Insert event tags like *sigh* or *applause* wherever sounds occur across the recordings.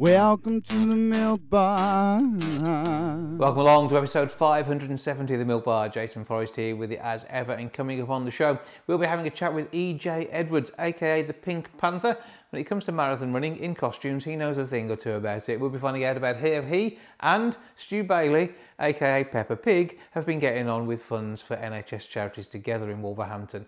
welcome to the milk bar. Welcome along to episode 570 of the Milk Bar. Jason Forrest here with you as ever. And coming up on the show, we'll be having a chat with EJ Edwards, aka the Pink Panther. When it comes to marathon running in costumes, he knows a thing or two about it. We'll be finding out about how he and Stu Bailey, aka Peppa Pig, have been getting on with funds for NHS charities together in Wolverhampton.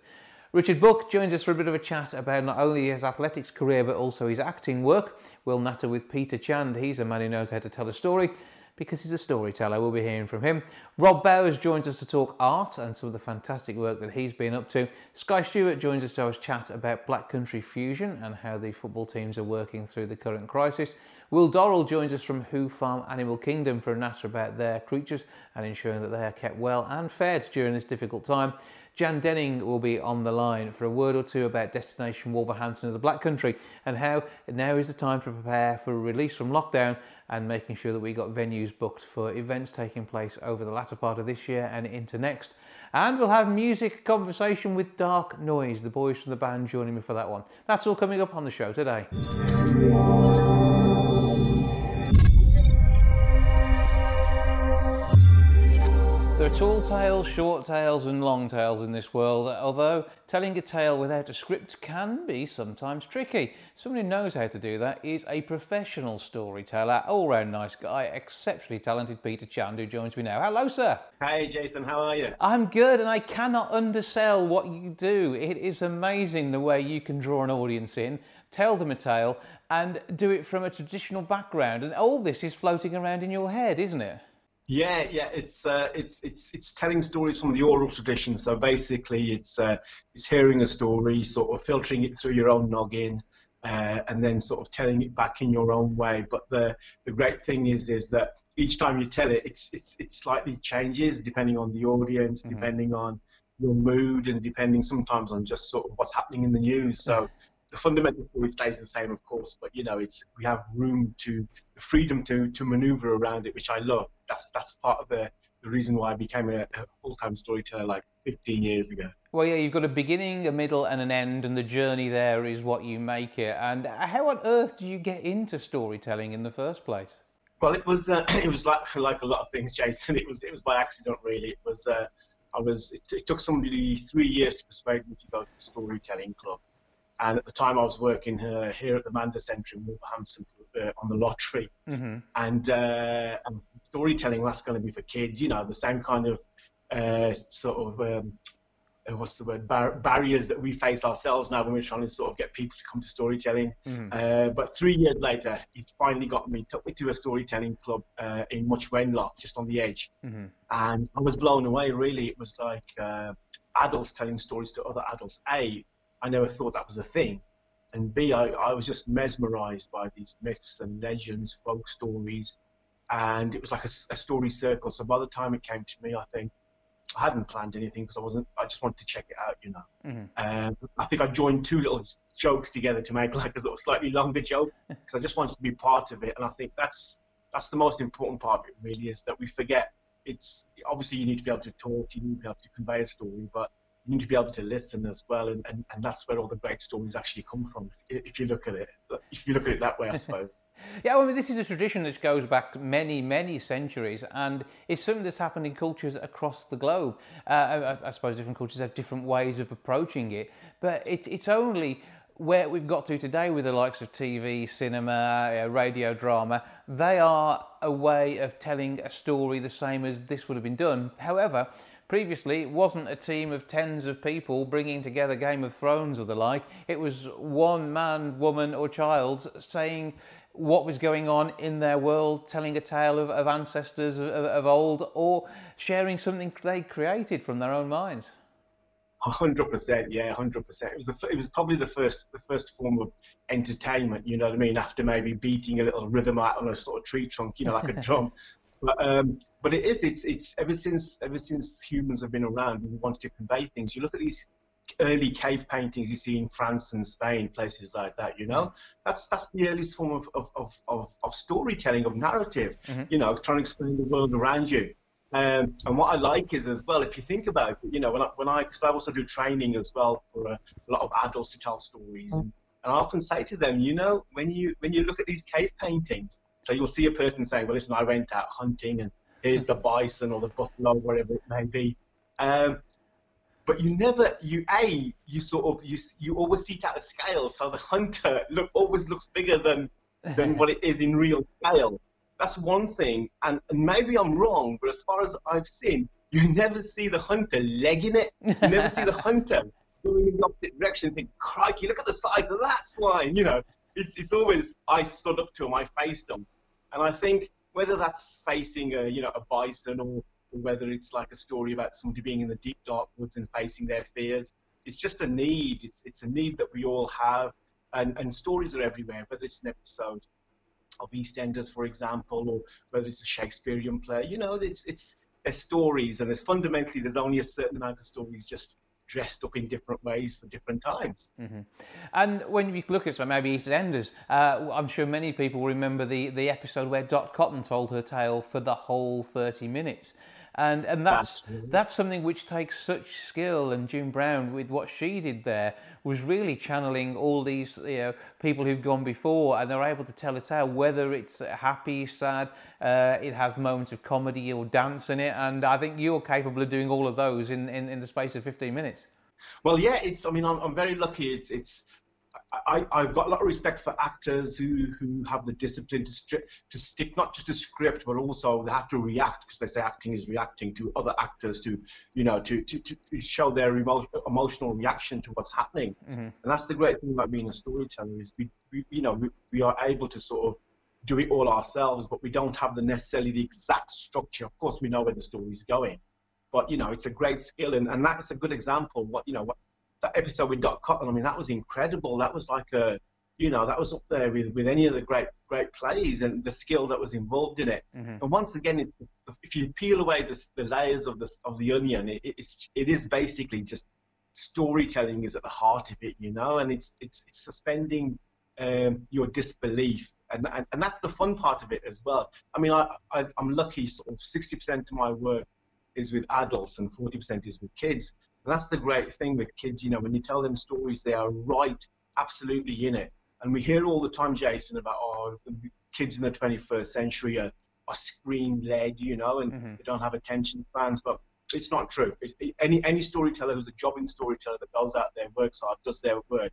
Richard Buck joins us for a bit of a chat about not only his athletics career but also his acting work. We'll natter with Peter Chand. He's a man who knows how to tell a story because he's a storyteller. We'll be hearing from him. Rob Bowers joins us to talk art and some of the fantastic work that he's been up to. Skye Stewart joins us to have a chat about Black Country Fusion and how the football teams are working through the current crisis. Will Dorrell joins us from Hoo Farm Animal Kingdom for a natter about their creatures and ensuring that they are kept well and fed during this difficult time. Jan Denning will be on the line for a word or two about Destination Wolverhampton of the Black Country and how now is the time to prepare for a release from lockdown and making sure that we got venues booked for events taking place over the latter part of this year and into next. And we'll have music conversation with Dark Noise, the boys from the band joining me for that one. That's all coming up on the show today. Are tall tales, short tales, and long tales in this world, although telling a tale without a script can be sometimes tricky. Someone who knows how to do that is a professional storyteller, all round nice guy, exceptionally talented Peter Chand, who joins me now. Hello, sir. Hey, Jason, how are you? I'm good, and I cannot undersell what you do. It is amazing the way you can draw an audience in, tell them a tale, and do it from a traditional background. And all this is floating around in your head, isn't it? Yeah, yeah, it's uh, it's it's it's telling stories from the oral tradition. So basically, it's uh, it's hearing a story, sort of filtering it through your own noggin, uh, and then sort of telling it back in your own way. But the the great thing is is that each time you tell it, it's it's it slightly changes depending on the audience, mm-hmm. depending on your mood, and depending sometimes on just sort of what's happening in the news. So the fundamental story stays the same, of course, but you know, it's we have room to the freedom to to maneuver around it, which I love. That's that's part of the the reason why I became a, a full time storyteller like 15 years ago. Well, yeah, you've got a beginning, a middle, and an end, and the journey there is what you make it. And how on earth did you get into storytelling in the first place? Well, it was uh, *clears throat* it was like like a lot of things, *laughs* Jason. It was it was by accident, really. It was uh, I was it, it took somebody three years to persuade me to go to the storytelling club and at the time, I was working uh, here at the Mander Centre in Wolverhampton uh, on the lottery. Mm-hmm. And, uh, and, storytelling, that's going to be for kids, you know, the same kind of uh, sort of, um, uh, what's the word, bar- barriers that we face ourselves now when we're trying to sort of get people to come to storytelling. Mm-hmm. Uh, but three years later, it finally got me, took me to a storytelling club in Much Wenlock, just on the edge. Mm-hmm. And I was blown away, really. It was like adults telling stories to other adults. A, I never thought that was a thing. And B, I, I was just mesmerized by these myths and legends, folk stories. And it was like a, a story circle. So by the time it came to me, I think I hadn't planned anything because I wasn't. I just wanted to check it out, you know. Mm-hmm. Um, I think I joined two little jokes together to make like a sort of slightly longer joke because I just wanted to be part of it. And I think that's that's the most important part of it. Really, is that we forget. It's obviously you need to be able to talk, you need to be able to convey a story, but you need to be able to listen as well, and, and, and that's where all the great stories actually come from. If you look at it, if you look at it that way, I suppose. *laughs* yeah, I mean, this is a tradition that goes back many, many centuries, and it's something that's happened in cultures across the globe. Uh, I, I, suppose different cultures have different ways of approaching it, but it, it's only where we've got to today with the likes of TV, cinema, uh, radio drama, they are a way of telling a story the same as this would have been done. However, Previously, it wasn't a team of tens of people bringing together Game of Thrones or the like. It was one man, woman, or child saying what was going on in their world, telling a tale of, of ancestors of, of, old, or sharing something they created from their own minds. hundred percent, yeah, hundred percent. It was the, it was probably the first the first form of entertainment. You know what I mean? After maybe beating a little rhythm out on a sort of tree trunk, you know, like a drum. *laughs* But um, but it is it's it's ever since ever since humans have been around, we wanted to convey things. You look at these early cave paintings you see in France and Spain, places like that. You know, that's that's the earliest form of of of, of, of storytelling, of narrative. Mm-hmm. You know, trying to explain the world around you. Um, and what I like is as well, if you think about it, you know, when I, when I, because I also do training as well for a, a lot of adults to tell stories, and, and I often say to them, you know, when you when you look at these cave paintings, so you'll see a person saying, well, listen, I went out hunting, and here's the bison or the buffalo, whatever it may be. Um, but you never, you a, you sort of, you you always see it at a scale, so the hunter look always looks bigger than than what it is in real scale. That's one thing, and, and maybe I'm wrong, but as far as I've seen, you never see the hunter legging it. You never see the hunter *laughs* going in the opposite direction. Think, crikey, look at the size of that swine. You know, it's it's always I stood up to him, I faced him, and I think whether that's facing a you know a bison or, or whether it's like a story about somebody being in the deep dark woods and facing their fears, it's just a need. It's it's a need that we all have, and and stories are everywhere. Whether it's an episode of EastEnders, for example, or whether it's a Shakespearean play. You know, it's it's there's stories, and there's fundamentally there's only a certain amount of stories just dressed up in different ways for different times. Mm-hmm. And when you look at some maybe EastEnders, uh, I'm sure many people remember the the episode where Dot Cotton told her tale for the whole 30 minutes and and that's Absolutely. that's something which takes such skill. And June Brown, with what she did there, was really channeling all these you know people who've gone before, and they're able to tell a tale, whether it's happy, sad, uh, it has moments of comedy or dance in it, and I think you're capable of doing all of those in in, in the space of 15 minutes. Well, yeah, it's. I mean, I'm, I'm very lucky. It's it's I, have got a lot of respect for actors who, who have the discipline to, stri- to stick not just to script, but also they have to react because they say acting is reacting to other actors to, you know, to, to, to show their emo- emotional reaction to what's happening. Mm-hmm. And that's the great thing about being a storyteller is we, we you know, we, we are able to sort of do it all ourselves, but we don't have the necessarily the exact structure. Of course, we know where the story's going, but you know, it's a great skill, and, and that's a good example. What you know, what that episode with Dot Cotton, I mean, that was incredible. That was like a, you know, that was up there with, with any of the great great plays and the skill that was involved in it. Mm-hmm. And once again, it, if you peel away the, the layers of the of the onion, it, it's it is basically just storytelling is at the heart of it, you know, and it's it's, it's suspending um, your disbelief. And, and, and that's the fun part of it as well. I mean, I, I, I'm lucky, sort of 60% of my work is with adults and 40% is with kids. That's the great thing with kids, you know, when you tell them stories, they are right, absolutely in it. And we hear all the time, Jason, about, oh, the kids in the 21st century are, are screen led, you know, and mm-hmm. they don't have attention spans. But it's not true. It, it, any any storyteller who's a jobbing storyteller that goes out there, works hard, does their work,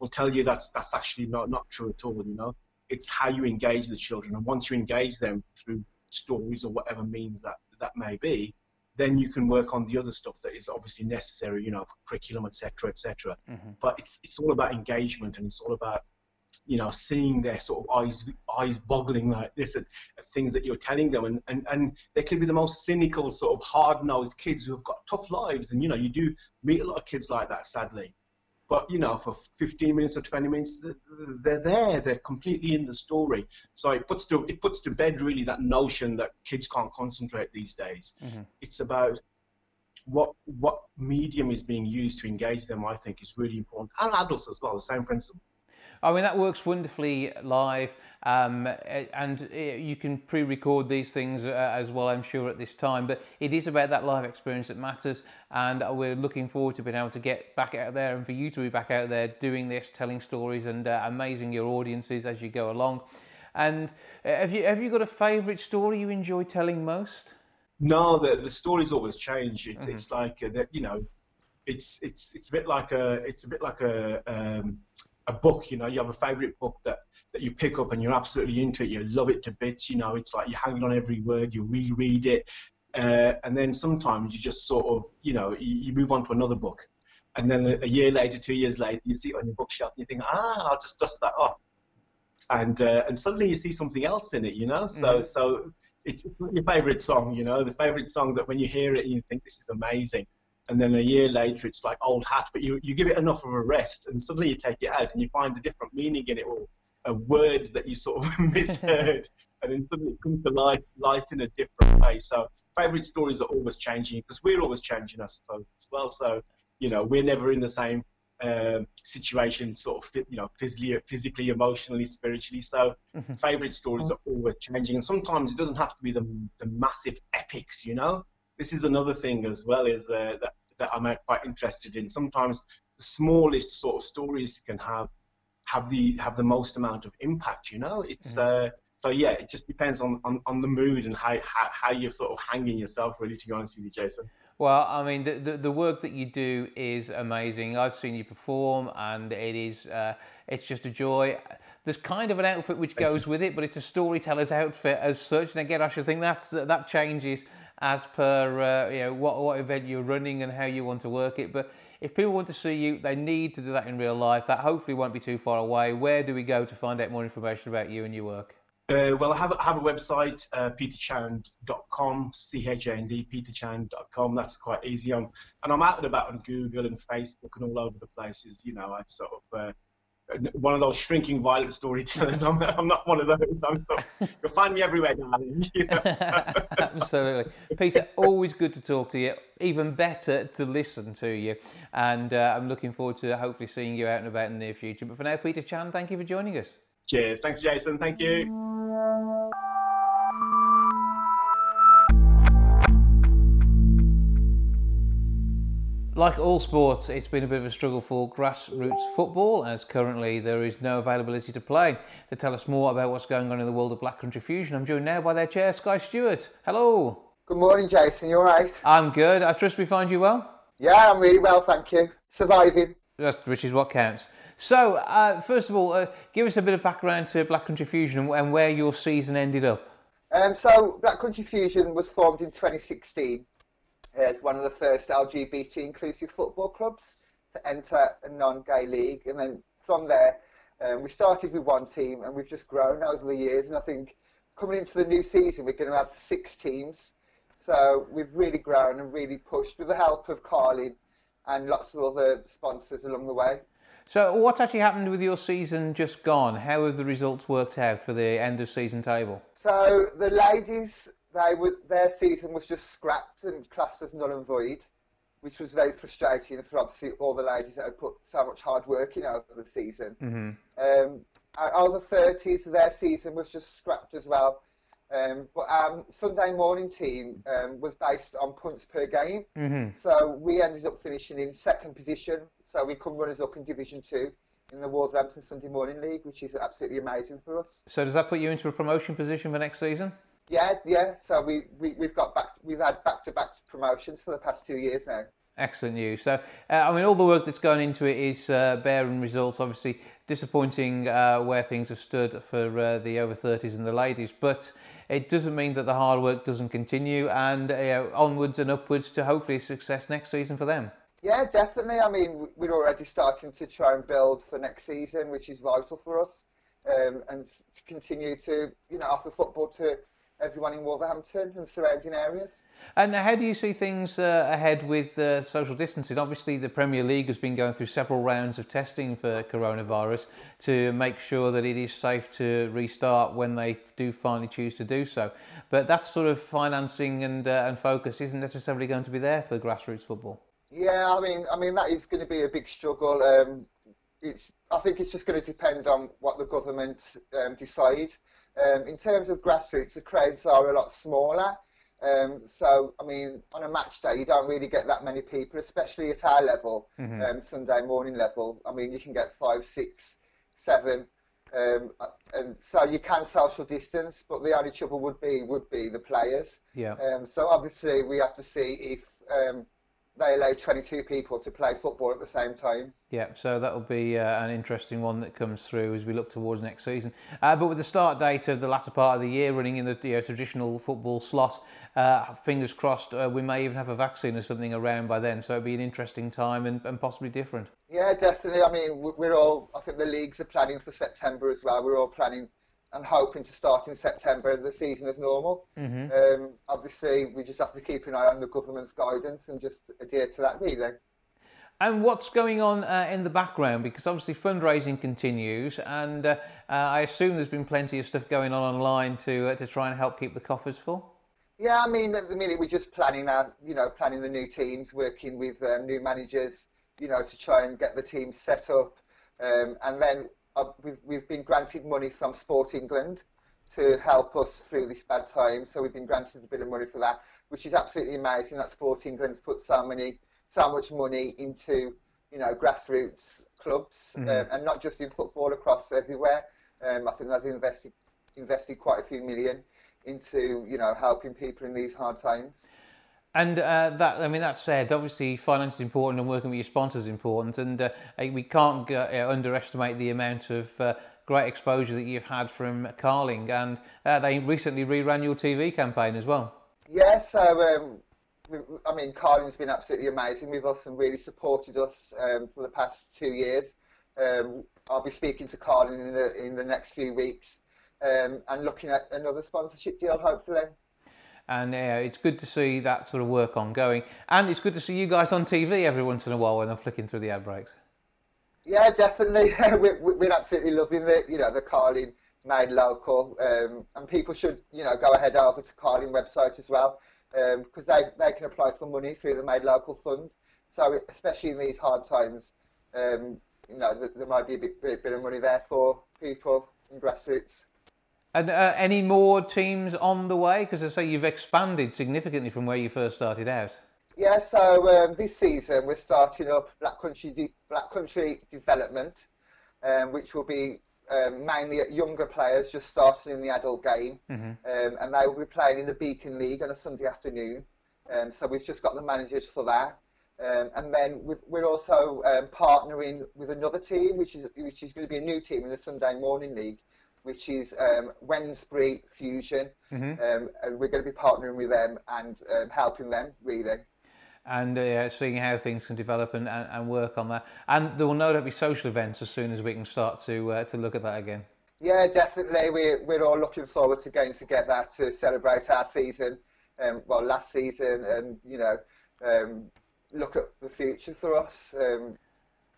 will tell you that's that's actually not, not true at all, you know. It's how you engage the children. And once you engage them through stories or whatever means that that may be, then you can work on the other stuff that is obviously necessary, you know, curriculum, etc., etc. Mm-hmm. But it's it's all about engagement and it's all about you know seeing their sort of eyes eyes boggling like this at, at things that you're telling them and, and and they could be the most cynical sort of hard-nosed kids who have got tough lives and you know you do meet a lot of kids like that sadly but you know, for 15 minutes or 20 minutes, they're there. They're completely in the story. So it puts to it puts to bed really that notion that kids can't concentrate these days. Mm-hmm. It's about what what medium is being used to engage them. I think is really important, and adults as well. The same principle. I mean, that works wonderfully live, um, and you can pre record these things uh, as well, I'm sure, at this time. But it is about that live experience that matters, and we're looking forward to being able to get back out there and for you to be back out there doing this, telling stories, and uh, amazing your audiences as you go along. And uh, have you have you got a favourite story you enjoy telling most? No, the the stories always change. It's mm-hmm. it's like uh, that, you know, it's it's it's a bit like a it's a bit like a um, a book, you know, you have a favorite book that, that you pick up and you're absolutely into it, you love it to bits, you know, it's like you're hanging on every word, you reread it. Uh, and then sometimes you just sort of, you know, you, you move on to another book. And then a, a, year later, two years later, you see it on your bookshelf and you think, ah, I'll just dust that off. And, uh, and suddenly you see something else in it, you know? So, mm-hmm. so it's your favorite song, you know, the favorite song that when you hear it, you think this is amazing and then a year later it's like old hat, but you, you give it enough of a rest, and suddenly you take it out and you find a different meaning in it, or uh, words that you sort of *laughs* misheard, *laughs* and then suddenly it comes to life, life in a different way. So favorite stories are always changing because we're always changing, I suppose, as well. So you know, we're never in the same um, situation, sort of, you know, physically, physically, emotionally, spiritually. So, mm-hmm. favorite stories are always changing, and sometimes it doesn't have to be the, the massive epics. You know, this is another thing as well is uh, that that I'm quite interested in. Sometimes the smallest sort of stories can have have the have the most amount of impact. You know, it's. Mm-hmm. Uh, so yeah, it just depends on, on, on the mood and how, how, how you're sort of hanging yourself, really, to be honest with you, Jason. Well, I mean, the, the, the, work that you do is amazing. I've seen you perform, and it is uh, it's just a joy. There's kind of an outfit which goes with it, but it's a storyteller's outfit as such. And again, I should think that's that changes as per uh, you know what what event you're running and how you want to work it. But if people want to see you, they need to do that in real life. That hopefully won't be too far away. Where do we go to find out more information about you and your work? Uh, well, I have, I have a website, uh, peterchand.com, C-H-A-N-D, peterchand.com. That's quite easy. I'm, and I'm out and about on Google and Facebook and all over the places. You know, I sort of uh, one of those shrinking violet storytellers. *laughs* I'm, I'm not one of those. I'm, you'll find me everywhere, darling. *laughs* You know, so. *laughs* Absolutely. Peter, always good to talk to you. Even better to listen to you. And uh, I'm looking forward to hopefully seeing you out and about in the near future. But for now, Peter Chand, thank you for joining us. Cheers. Thanks, Jason. Thank you. Like all sports, it's been a bit of a struggle for grassroots football as currently there is no availability to play. To tell us more about what's going on in the world of Black Country Fusion, I'm joined now by their chair, Skye Stewart. Hello. Good morning, Jason. You all right? I'm good. I trust we find you well. Yeah, I'm really well, thank you. Surviving. That's, which is what counts. So, uh, first of all, uh, give us a bit of background to Black Country Fusion and where your season ended up. Um, so, Black Country Fusion was formed in 2016 as one of the first LGBT inclusive football clubs to enter a non-gay league, and then from there um, we started with one team, and we've just grown over the years. And I think coming into the new season, we're going to have six teams. So we've really grown and really pushed with the help of Carling and lots of other sponsors along the way. So, what's actually happened with your season just gone? How have the results worked out for the end of season table? So, the ladies they were, their season was just scrapped and classed as null and void, which was very frustrating for obviously all the ladies that had put so much hard work in over the season. Mm-hmm. Um, our the 30s, their season was just scrapped as well. Um, but our Sunday morning team um, was based on points per game. Mm-hmm. So we ended up finishing in second position. So we come runners up in Division 2 in the Wolverhampton Sunday Morning League, which is absolutely amazing for us. So does that put you into a promotion position for next season? Yeah, yeah. So we, we we've got back we've had back to back promotions for the past two years now. Excellent news. So, uh, I mean, all the work that's gone into it is uh, bearing results. Obviously, disappointing uh, where things have stood for uh, the over 30s and the ladies, but it doesn't mean that the hard work doesn't continue and onwards and upwards to hopefully success next season for them. Yeah, definitely. I mean, we're already starting to try and build for next season, which is vital for us, um, and to continue to, you know, offer football to everyone in Wolverhampton and surrounding areas. And how do you see things uh, ahead with uh, social distancing? Obviously, the Premier League has been going through several rounds of testing for coronavirus to make sure that it is safe to restart when they do finally choose to do so. But that sort of financing and uh, and focus isn't necessarily going to be there for grassroots football. Yeah, I mean, I mean that is going to be a big struggle. Um, it's, I think it's just going to depend on what the government um, decide. Um, in terms of grassroots, the crowds are a lot smaller. Um, so, I mean, on a match day, you don't really get that many people, especially at our level, mm-hmm. um, Sunday morning level. I mean, you can get five, six, seven, um, and so you can social distance, but the only trouble would be would be the players. Yeah. Um, so obviously, we have to see if um, they allow 22 people to play football at the same time. Yeah, so that'll be uh, an interesting one that comes through as we look towards next season. Uh, but with the start date of the latter part of the year running in the you know, traditional football slot, uh, fingers crossed uh, we may even have a vaccine or something around by then. So it'll be an interesting time and, and possibly different. Yeah, definitely. I mean, we're all, I think the leagues are planning for September as well. We're all planning and hoping to start in September the season as normal. Mm-hmm. Um, obviously, we just have to keep an eye on the government's guidance and just adhere to that, really. And what's going on uh, in the background? Because obviously fundraising continues, and uh, uh, I assume there's been plenty of stuff going on online to uh, to try and help keep the coffers full. Yeah, I mean, at the minute we're just planning our, you know, planning the new teams, working with um, new managers, you know, to try and get the team set up. Um, and then uh, we've, we've been granted money from Sport England to help us through this bad time. So we've been granted a bit of money for that, which is absolutely amazing that Sport England's put so many, so much money into, you know, grassroots clubs, mm-hmm. um, and not just in football, across everywhere. Um, I think they've invested invested quite a few million into you know helping people in these hard times. And uh, that, I mean, that said, obviously finance is important and working with your sponsors is important, and uh, we can't uh, underestimate the amount of uh, great exposure that you've had from Carling, and uh, they recently reran your TV campaign as well. Yeah, so um, I mean, Carling's been absolutely amazing with us and really supported us um, for the past two years. Um, I'll be speaking to Carling in the in the next few weeks um, and looking at another sponsorship deal, hopefully. And uh, it's good to see that sort of work ongoing. And it's good to see you guys on TV every once in a while when I'm flicking through the ad breaks. Yeah, definitely. *laughs* we're, we're absolutely loving the, you know, the Carling made local. Um, and people should, you know, go ahead over to Carling website as well because um, they, they can apply for money through the Made Local Fund. So especially in these hard times, um, you know, there, there might be a bit, bit, bit of money there for people in grassroots. And uh, any more teams on the way? Because I say you've expanded significantly from where you first started out. Yeah, so um, this season we're starting up Black Country De- Black Country Development, um, which will be um, mainly at younger players just starting in the adult game, mm-hmm. Um, and they will be playing in the Beacon League on a Sunday afternoon. Um, so we've just got the managers for that. Um, and then we're also partnering with another team, which is which is going to be a new team in the Sunday Morning League, which is um, Wednesbury Fusion, mm-hmm. um, and we're going to be partnering with them and um, helping them really. And uh, seeing how things can develop and, and, and, work on that. And there will no doubt be social events as soon as we can start to uh, to look at that again. Yeah, definitely. We're, we're all looking forward to getting together to celebrate our season, um, well, last season, and you know, um, look at the future for us. Um,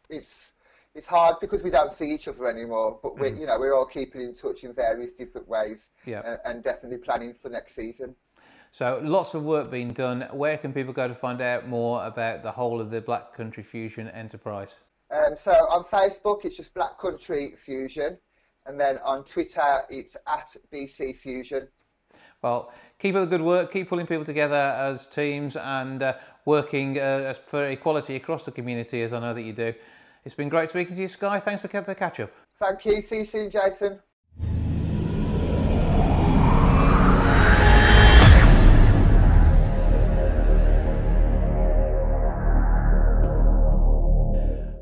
it's it's hard because we don't see each other anymore. But we're, mm. you know, we're all keeping in touch in various different ways, yeah. and, and definitely planning for next season. So lots of work being done. Where can people go to find out more about the whole of the Black Country Fusion enterprise? Um, so on Facebook, it's just Black Country Fusion, and then on Twitter, it's at BC Fusion. Well, keep up the good work, keep pulling people together as teams and uh, working uh, for equality across the community, as I know that you do. It's been great speaking to you, Skye. Thanks for the catch up. Thank you. See you soon, Jason.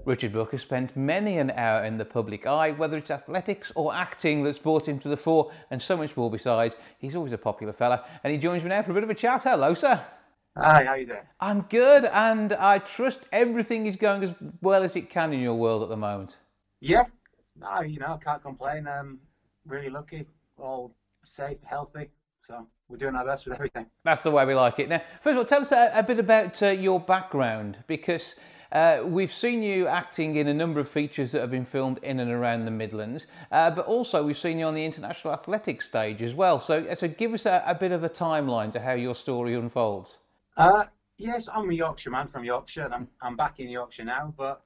Richard Buck has spent many an hour in the public eye, whether it's athletics or acting that's brought him to the fore, and so much more besides. He's always a popular fella, and he joins me now for a bit of a chat. Hello, sir. Hi, how you doing? I'm good, and I trust everything is going as well as it can in your world at the moment. Yeah, no, you know, I can't complain. I'm really lucky, all safe, healthy, so we're doing our best with everything. That's the way we like it. Now, first of all, tell us a, a bit about uh, your background, because uh, we've seen you acting in a number of features that have been filmed in and around the Midlands, uh, but also we've seen you on the international athletics stage as well. So, so give us a, a bit of a timeline to how your story unfolds. Uh, yes, I'm a Yorkshire man from Yorkshire, and I'm, I'm back in Yorkshire now. But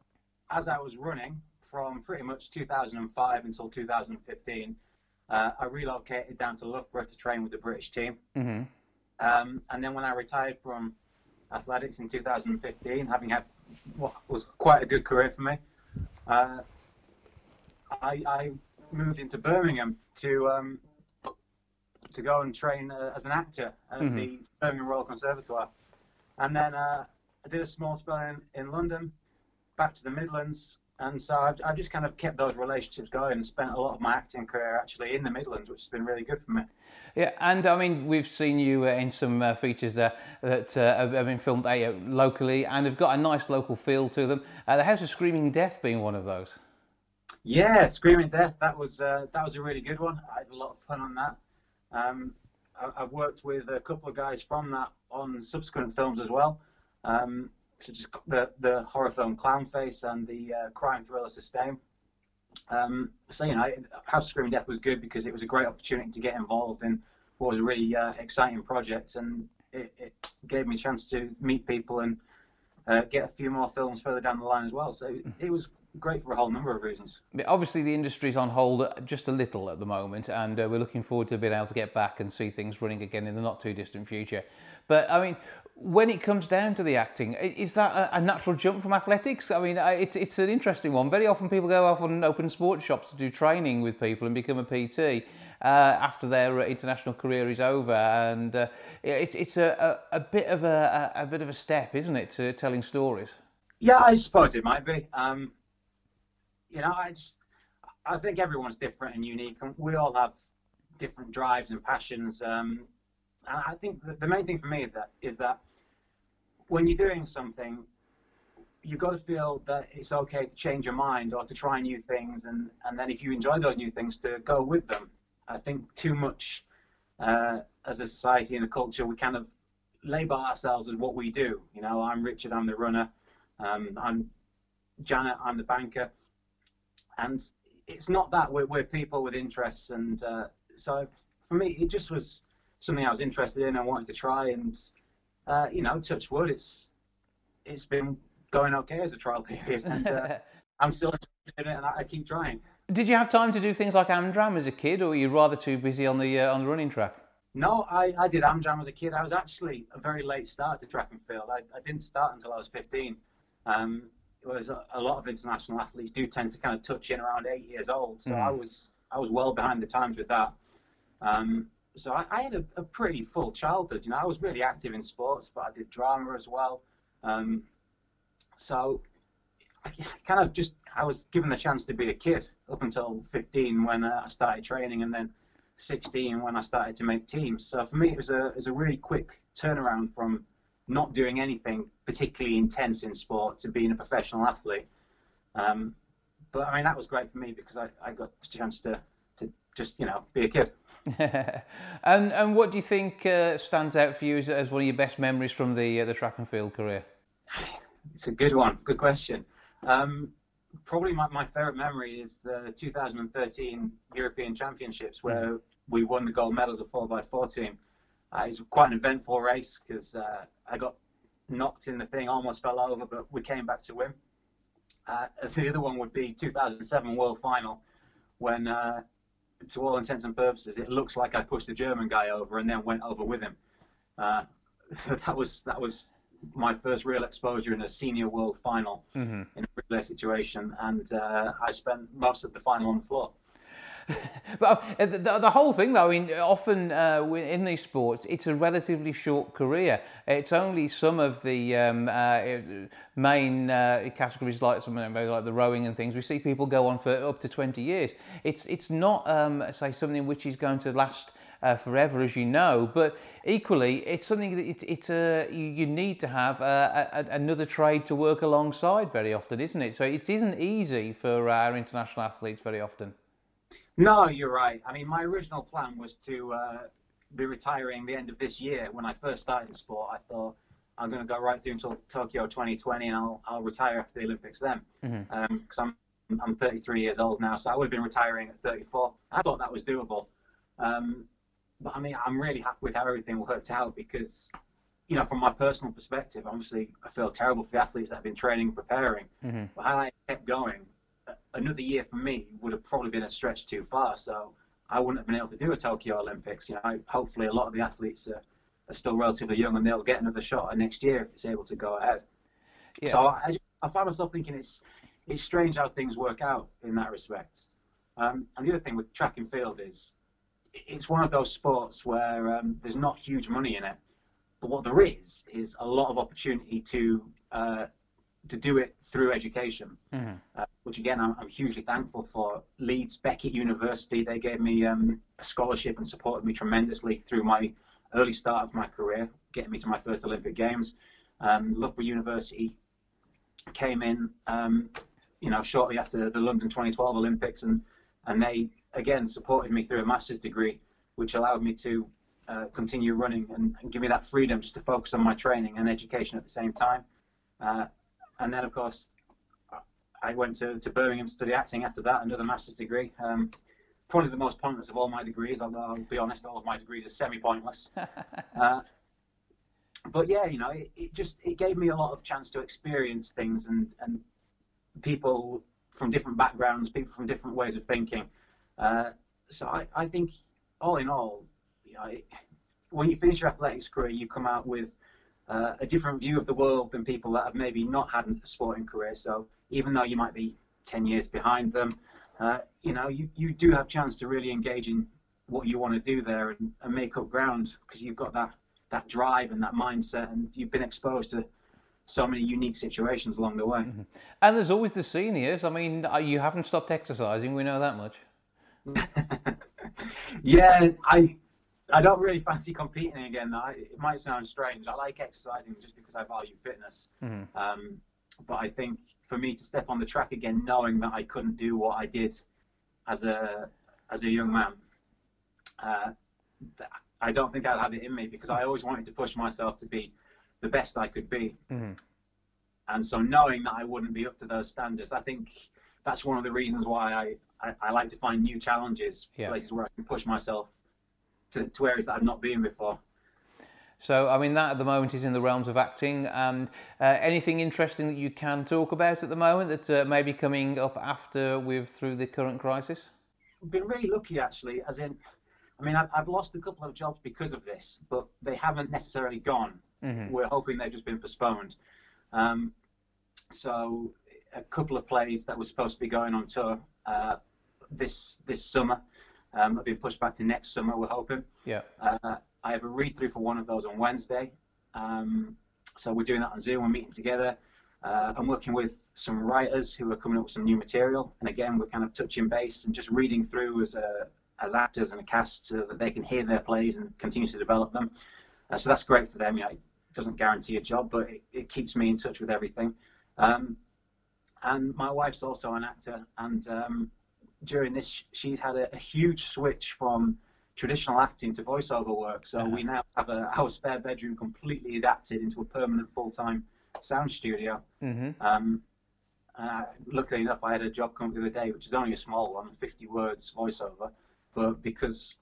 as I was running from pretty much 2005 until 2015, uh, I relocated down to Loughborough to train with the British team. Mm-hmm. Um, and then when I retired from athletics in 2015, having had what was quite a good career for me, uh, I, I, moved into Birmingham to um, to go and train uh, as an actor at mm-hmm. the Birmingham Royal Conservatoire. And then uh, I did a small spell in, in London, back to the Midlands. And so I've, I've just kind of kept those relationships going and spent a lot of my acting career actually in the Midlands, which has been really good for me. Yeah, and I mean, we've seen you uh, in some uh, features there that uh, have, been filmed uh, locally and have got a nice local feel to them. Uh, the House of Screaming Death being one of those. Yeah, Screaming Death. That was uh, that was a really good one. I had a lot of fun on that. Um, I, have worked with a couple of guys from that on subsequent films as well, um, such as the, the horror film Clownface and the uh, crime thriller Sustain. Um, so, you know, House of Screaming Death was good because it was a great opportunity to get involved in what was a really uh, exciting project, and it, it, gave me a chance to meet people and uh, get a few more films further down the line as well. So it was great for a whole number of reasons. Obviously, the industry's on hold just a little at the moment, and uh, we're looking forward to being able to get back and see things running again in the not too distant future. But I mean, when it comes down to the acting, is that a, natural jump from athletics? I mean, it's it's an interesting one. Very often, people go off on open sports shops to do training with people and become a PT. Uh, after their international career is over, and uh, it's it's a, a, a, bit of a, a, bit of a step, isn't it, to telling stories? Yeah, I suppose it might be. Um, you know, I just I think everyone's different and unique, and we all have different drives and passions. Um, and I think the main thing for me is that is that when you're doing something, you've got to feel that it's okay to change your mind or to try new things, and and then if you enjoy those new things, to go with them. I think too much uh, as a society and a culture, we kind of label ourselves as what we do. You know, I'm Richard, I'm the runner. Um, I'm Janet, I'm the banker and it's not that we're, we're people with interests and uh, so for me it just was something I was interested in and wanted to try and uh, you know touch wood it's it's been going okay as a trial period and uh, *laughs* I'm still interested in it and I, I, keep trying. Did you have time to do things like Amdram as a kid or were you rather too busy on the uh, on the running track? No, I, I did Amdram as a kid. I was actually a very late start to track and field. I, I didn't start until I was 15. Um, whereas a, lot of international athletes do tend to kind of touch in around eight years old. So mm. I was I was well behind the times with that. Um, so I, I had a, a, pretty full childhood. You know, I was really active in sports, but I did drama as well. Um, so I kind of just I was given the chance to be a kid up until 15 when uh, I started training, and then 16 when I started to make teams. So for me, it was a it was a really quick turnaround from not doing anything particularly intense in sport to being a professional athlete. Um, but I mean, that was great for me because I, I got the chance to, to just, you know, be a kid. *laughs* and and what do you think uh, stands out for you as, as, one of your best memories from the uh, the track and field career? *sighs* It's a good one. Good question. Um, probably my, my favourite memory is the 2013 European Championships where mm. we won the gold medals of 4x4 team. Uh, it was quite an eventful race because uh, I got knocked in the thing, almost fell over, but we came back to win. Uh, *laughs* the other one would be 2007 World Final, when, uh, to all intents and purposes, it looks like I pushed a German guy over and then went over with him. Uh, *laughs* that was that was my first real exposure in a senior World Final mm-hmm. in a relay situation, and uh, I spent most of the final on the floor. *laughs* but uh, the, the, whole thing, though, I mean, often uh, in these sports, it's a relatively short career. It's only some of the um, uh, main uh, categories, like some like the rowing and things. We see people go on for up to 20 years. It's it's not, um, say, something which is going to last. Uh, forever, as you know, but equally, it's something that it, it's a you, you, need to have a, a, another trade to work alongside very often, isn't it? So it isn't easy for our international athletes very often. No, you're right. I mean, my original plan was to uh, be retiring the end of this year. When I first started the sport, I thought I'm going to go right through until Tokyo 2020, and I'll I'll retire after the Olympics then, because mm-hmm. um, I'm I'm 33 years old now, so I would have been retiring at 34. I thought that was doable. Um, but I mean, I'm really happy with how everything worked out because, you know, from my personal perspective, obviously I feel terrible for the athletes that have been training and preparing. Mm-hmm. But I kept going, another year for me would have probably been a stretch too far. So I wouldn't have been able to do a Tokyo Olympics. You know, hopefully a lot of the athletes are, are still relatively young and they'll get another shot next year if it's able to go ahead. Yeah. So I, I find myself thinking it's it's strange how things work out in that respect. Um, and the other thing with track and field is it's one of those sports where um, there's not huge money in it, but what there is is a lot of opportunity to uh, to do it through education, mm-hmm. uh, which again I'm, I'm, hugely thankful for. Leeds Beckett University they gave me um, a scholarship and supported me tremendously through my early start of my career, getting me to my first Olympic Games. Um, Loughborough University came in, um, you know, shortly after the London 2012 Olympics, and and they again supported me through a master's degree, which allowed me to uh, continue running and, and, give me that freedom just to focus on my training and education at the same time. Uh, and then of course I went to, to Birmingham to study acting after that, another master's degree. Um, probably the most pointless of all my degrees. Although I'll be honest, all of my degrees are semi-pointless. *laughs* uh, but yeah, you know, it, it, just it gave me a lot of chance to experience things and and people from different backgrounds, people from different ways of thinking. Uh, so I, I think all in all, you know, it, when you finish your athletics career, you come out with uh, a different view of the world than people that have maybe not had a sporting career. So even though you might be 10 years behind them, uh, you know, you, you do have chance to really engage in what you want to do there and, and make up ground because you've got that, that drive and that mindset and you've been exposed to so many unique situations along the way. Mm-hmm. And there's always the seniors. I mean, uh, you haven't stopped exercising. We know that much. *laughs* yeah, I I don't really fancy competing again. I, it might sound strange. I like exercising just because I value fitness. Mm-hmm. Um, but I think for me to step on the track again, knowing that I couldn't do what I did as a as a young man, uh, I don't think I'd have it in me because I always wanted to push myself to be the best I could be. Mm-hmm. And so knowing that I wouldn't be up to those standards, I think that's one of the reasons why I, I, I like to find new challenges, yeah. places where I can push myself to, to areas that I've not been before. So, I mean, that at the moment is in the realms of acting. And uh, anything interesting that you can talk about at the moment that uh, may be coming up after we've through the current crisis? I've been really lucky, actually, as in, I mean, I've, I've lost a couple of jobs because of this, but they haven't necessarily gone. Mm-hmm. We're hoping they've just been postponed. Um, so, a couple of plays that were supposed to be going on tour uh, this this summer um, have been pushed back to next summer. We're hoping. Yeah. Uh, I have a read through for one of those on Wednesday. Um, so we're doing that on Zoom. We're meeting together. Uh, I'm working with some writers who are coming up with some new material, and again, we're kind of touching base and just reading through as a, as actors and a cast so that they can hear their plays and continue to develop them. Uh, so that's great for them. You know, it doesn't guarantee a job, but it, it keeps me in touch with everything. Um, and my wife's also an actor, and um, during this, she's had a, a, huge switch from traditional acting to voiceover work. So uh-huh. we now have a, our spare bedroom completely adapted into a permanent full-time sound studio. Mm-hmm. Um, uh, luckily enough, I had a job come the other day, which is only a small one, 50 words voiceover. But because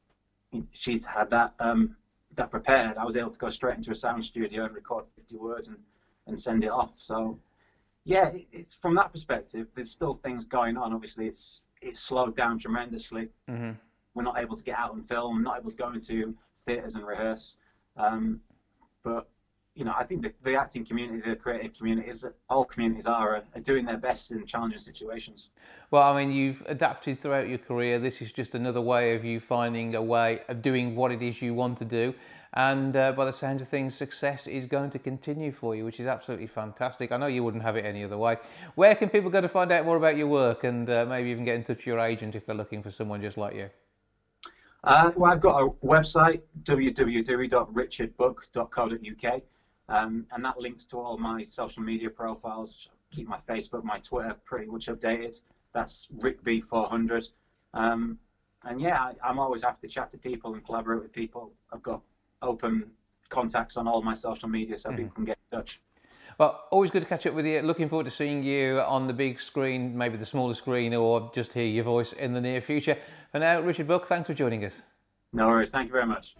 she's had that um, that prepared, I was able to go straight into a sound studio and record 50 words and, and send it off. So, yeah, it's from that perspective. There's still things going on. Obviously, it's it's slowed down tremendously. Mm-hmm. We're not able to get out and film, not able to go into theatres and rehearse. Um, but you know, I think the, the, acting community, the creative community, is all communities are, are doing their best in challenging situations. Well, I mean, you've adapted throughout your career. This is just another way of you finding a way of doing what it is you want to do. And uh, by the sound of things, success is going to continue for you, which is absolutely fantastic. I know you wouldn't have it any other way. Where can people go to find out more about your work and uh, maybe even get in touch with your agent if they're looking for someone just like you? Uh, well, I've got a website, www.richardbuck.co.uk, um, and that links to all my social media profiles. I Keep my Facebook, my Twitter pretty much updated. That's RickB400. Um, and yeah, I, I'm always happy to chat to people and collaborate with people. I've got open contacts on all my social media so mm. people can get in touch. Well, always good to catch up with you. Looking forward to seeing you on the big screen, maybe the smaller screen, or just hear your voice in the near future. For now, Richard Buck, thanks for joining us. No worries. Thank you very much.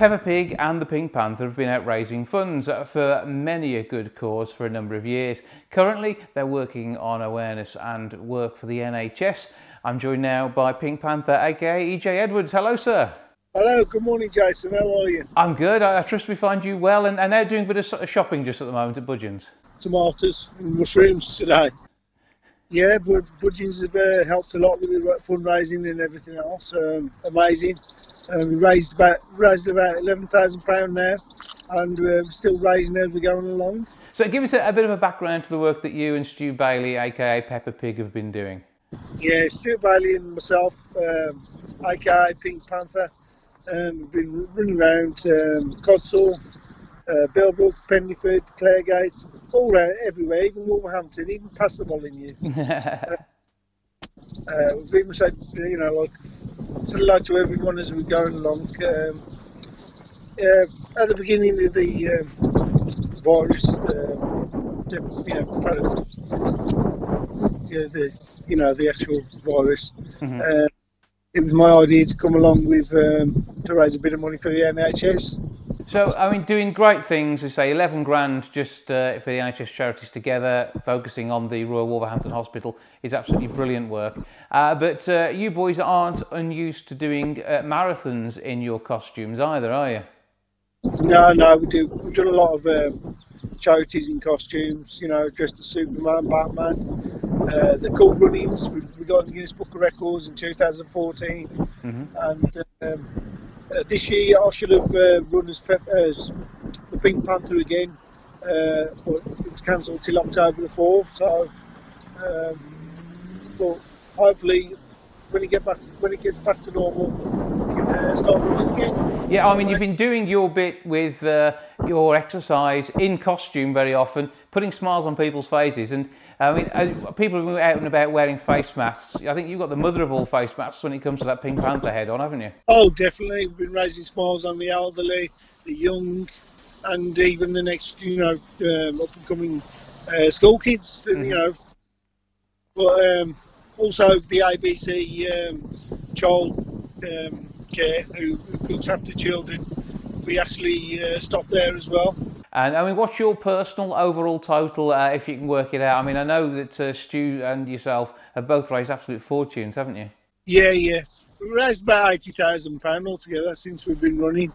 Peppa Pig and the Pink Panther have been out raising funds for many a good cause for a number of years. Currently, they're working on awareness and work for the NHS. I'm joined now by Pink Panther, aka EJ Edwards. Hello, sir. Hello, good morning, Jason. How are you? I'm good. I, trust we find you well and, and they're doing a bit of shopping just at the moment at Budgens. Tomatoes and mushrooms today. Yeah, but Budgens have uh, helped a lot with the fundraising and everything else. Um, amazing. Uh, we raised about raised about eleven thousand pound now, and we're still raising as we're going along. So, give us a, a, bit of a background to the work that you and Stu Bailey, aka Peppa Pig, have been doing. Yeah, Stu Bailey and myself, um, aka Pink Panther, um, we've been running around um, Codsall, uh, Bilbrook, Pendeford, Claregate, all around, everywhere, even Wolverhampton, even past the Molyneux. *laughs* uh, uh, we've been, you know, like sort of like to everyone as we're going along. Um, uh, at the beginning of the um, virus, uh, the, you know, uh, the you know the actual virus. Mm-hmm. Uh, it was my idea to come along with um, to raise a bit of money for the NHS. So, I mean, doing great things. We say 11 grand just uh, for the NHS charities together, focusing on the Royal Wolverhampton Hospital is absolutely brilliant work. Uh, but uh, you boys aren't unused to doing uh, marathons in your costumes either, are you? No, no, we do. We've done a lot of um, charities in costumes. You know, dressed as Superman, Batman. Uh, the cool runnings. We, we got the Guinness Book of Records in 2014, mm-hmm. and um, uh, this year I should have uh, run as, as, the Pink Panther again, uh, but it was cancelled till October the 4th. So, um, but hopefully, when it get back to, when it gets back to normal, we can start running again. Yeah, I mean, you've been doing your bit with uh, your exercise in costume very often, putting smiles on people's faces, and I mean, uh, people have been out and about wearing face masks. I think you've got the mother of all face masks when it comes to that Pink Panther head on, haven't you? Oh, definitely. We've been raising smiles on the elderly, the young, and even the next, you know, um, up and coming uh, school kids, mm-hmm. you know. But um, also the ABC um, child um, care who, who, looks after children. We actually uh, stopped there as well. And I mean, what's your personal overall total, uh, if you can work it out? I mean, I know that uh, Stu and yourself have both raised absolute fortunes, haven't you? Yeah, yeah. We've raised about £80,000 altogether since we've been running.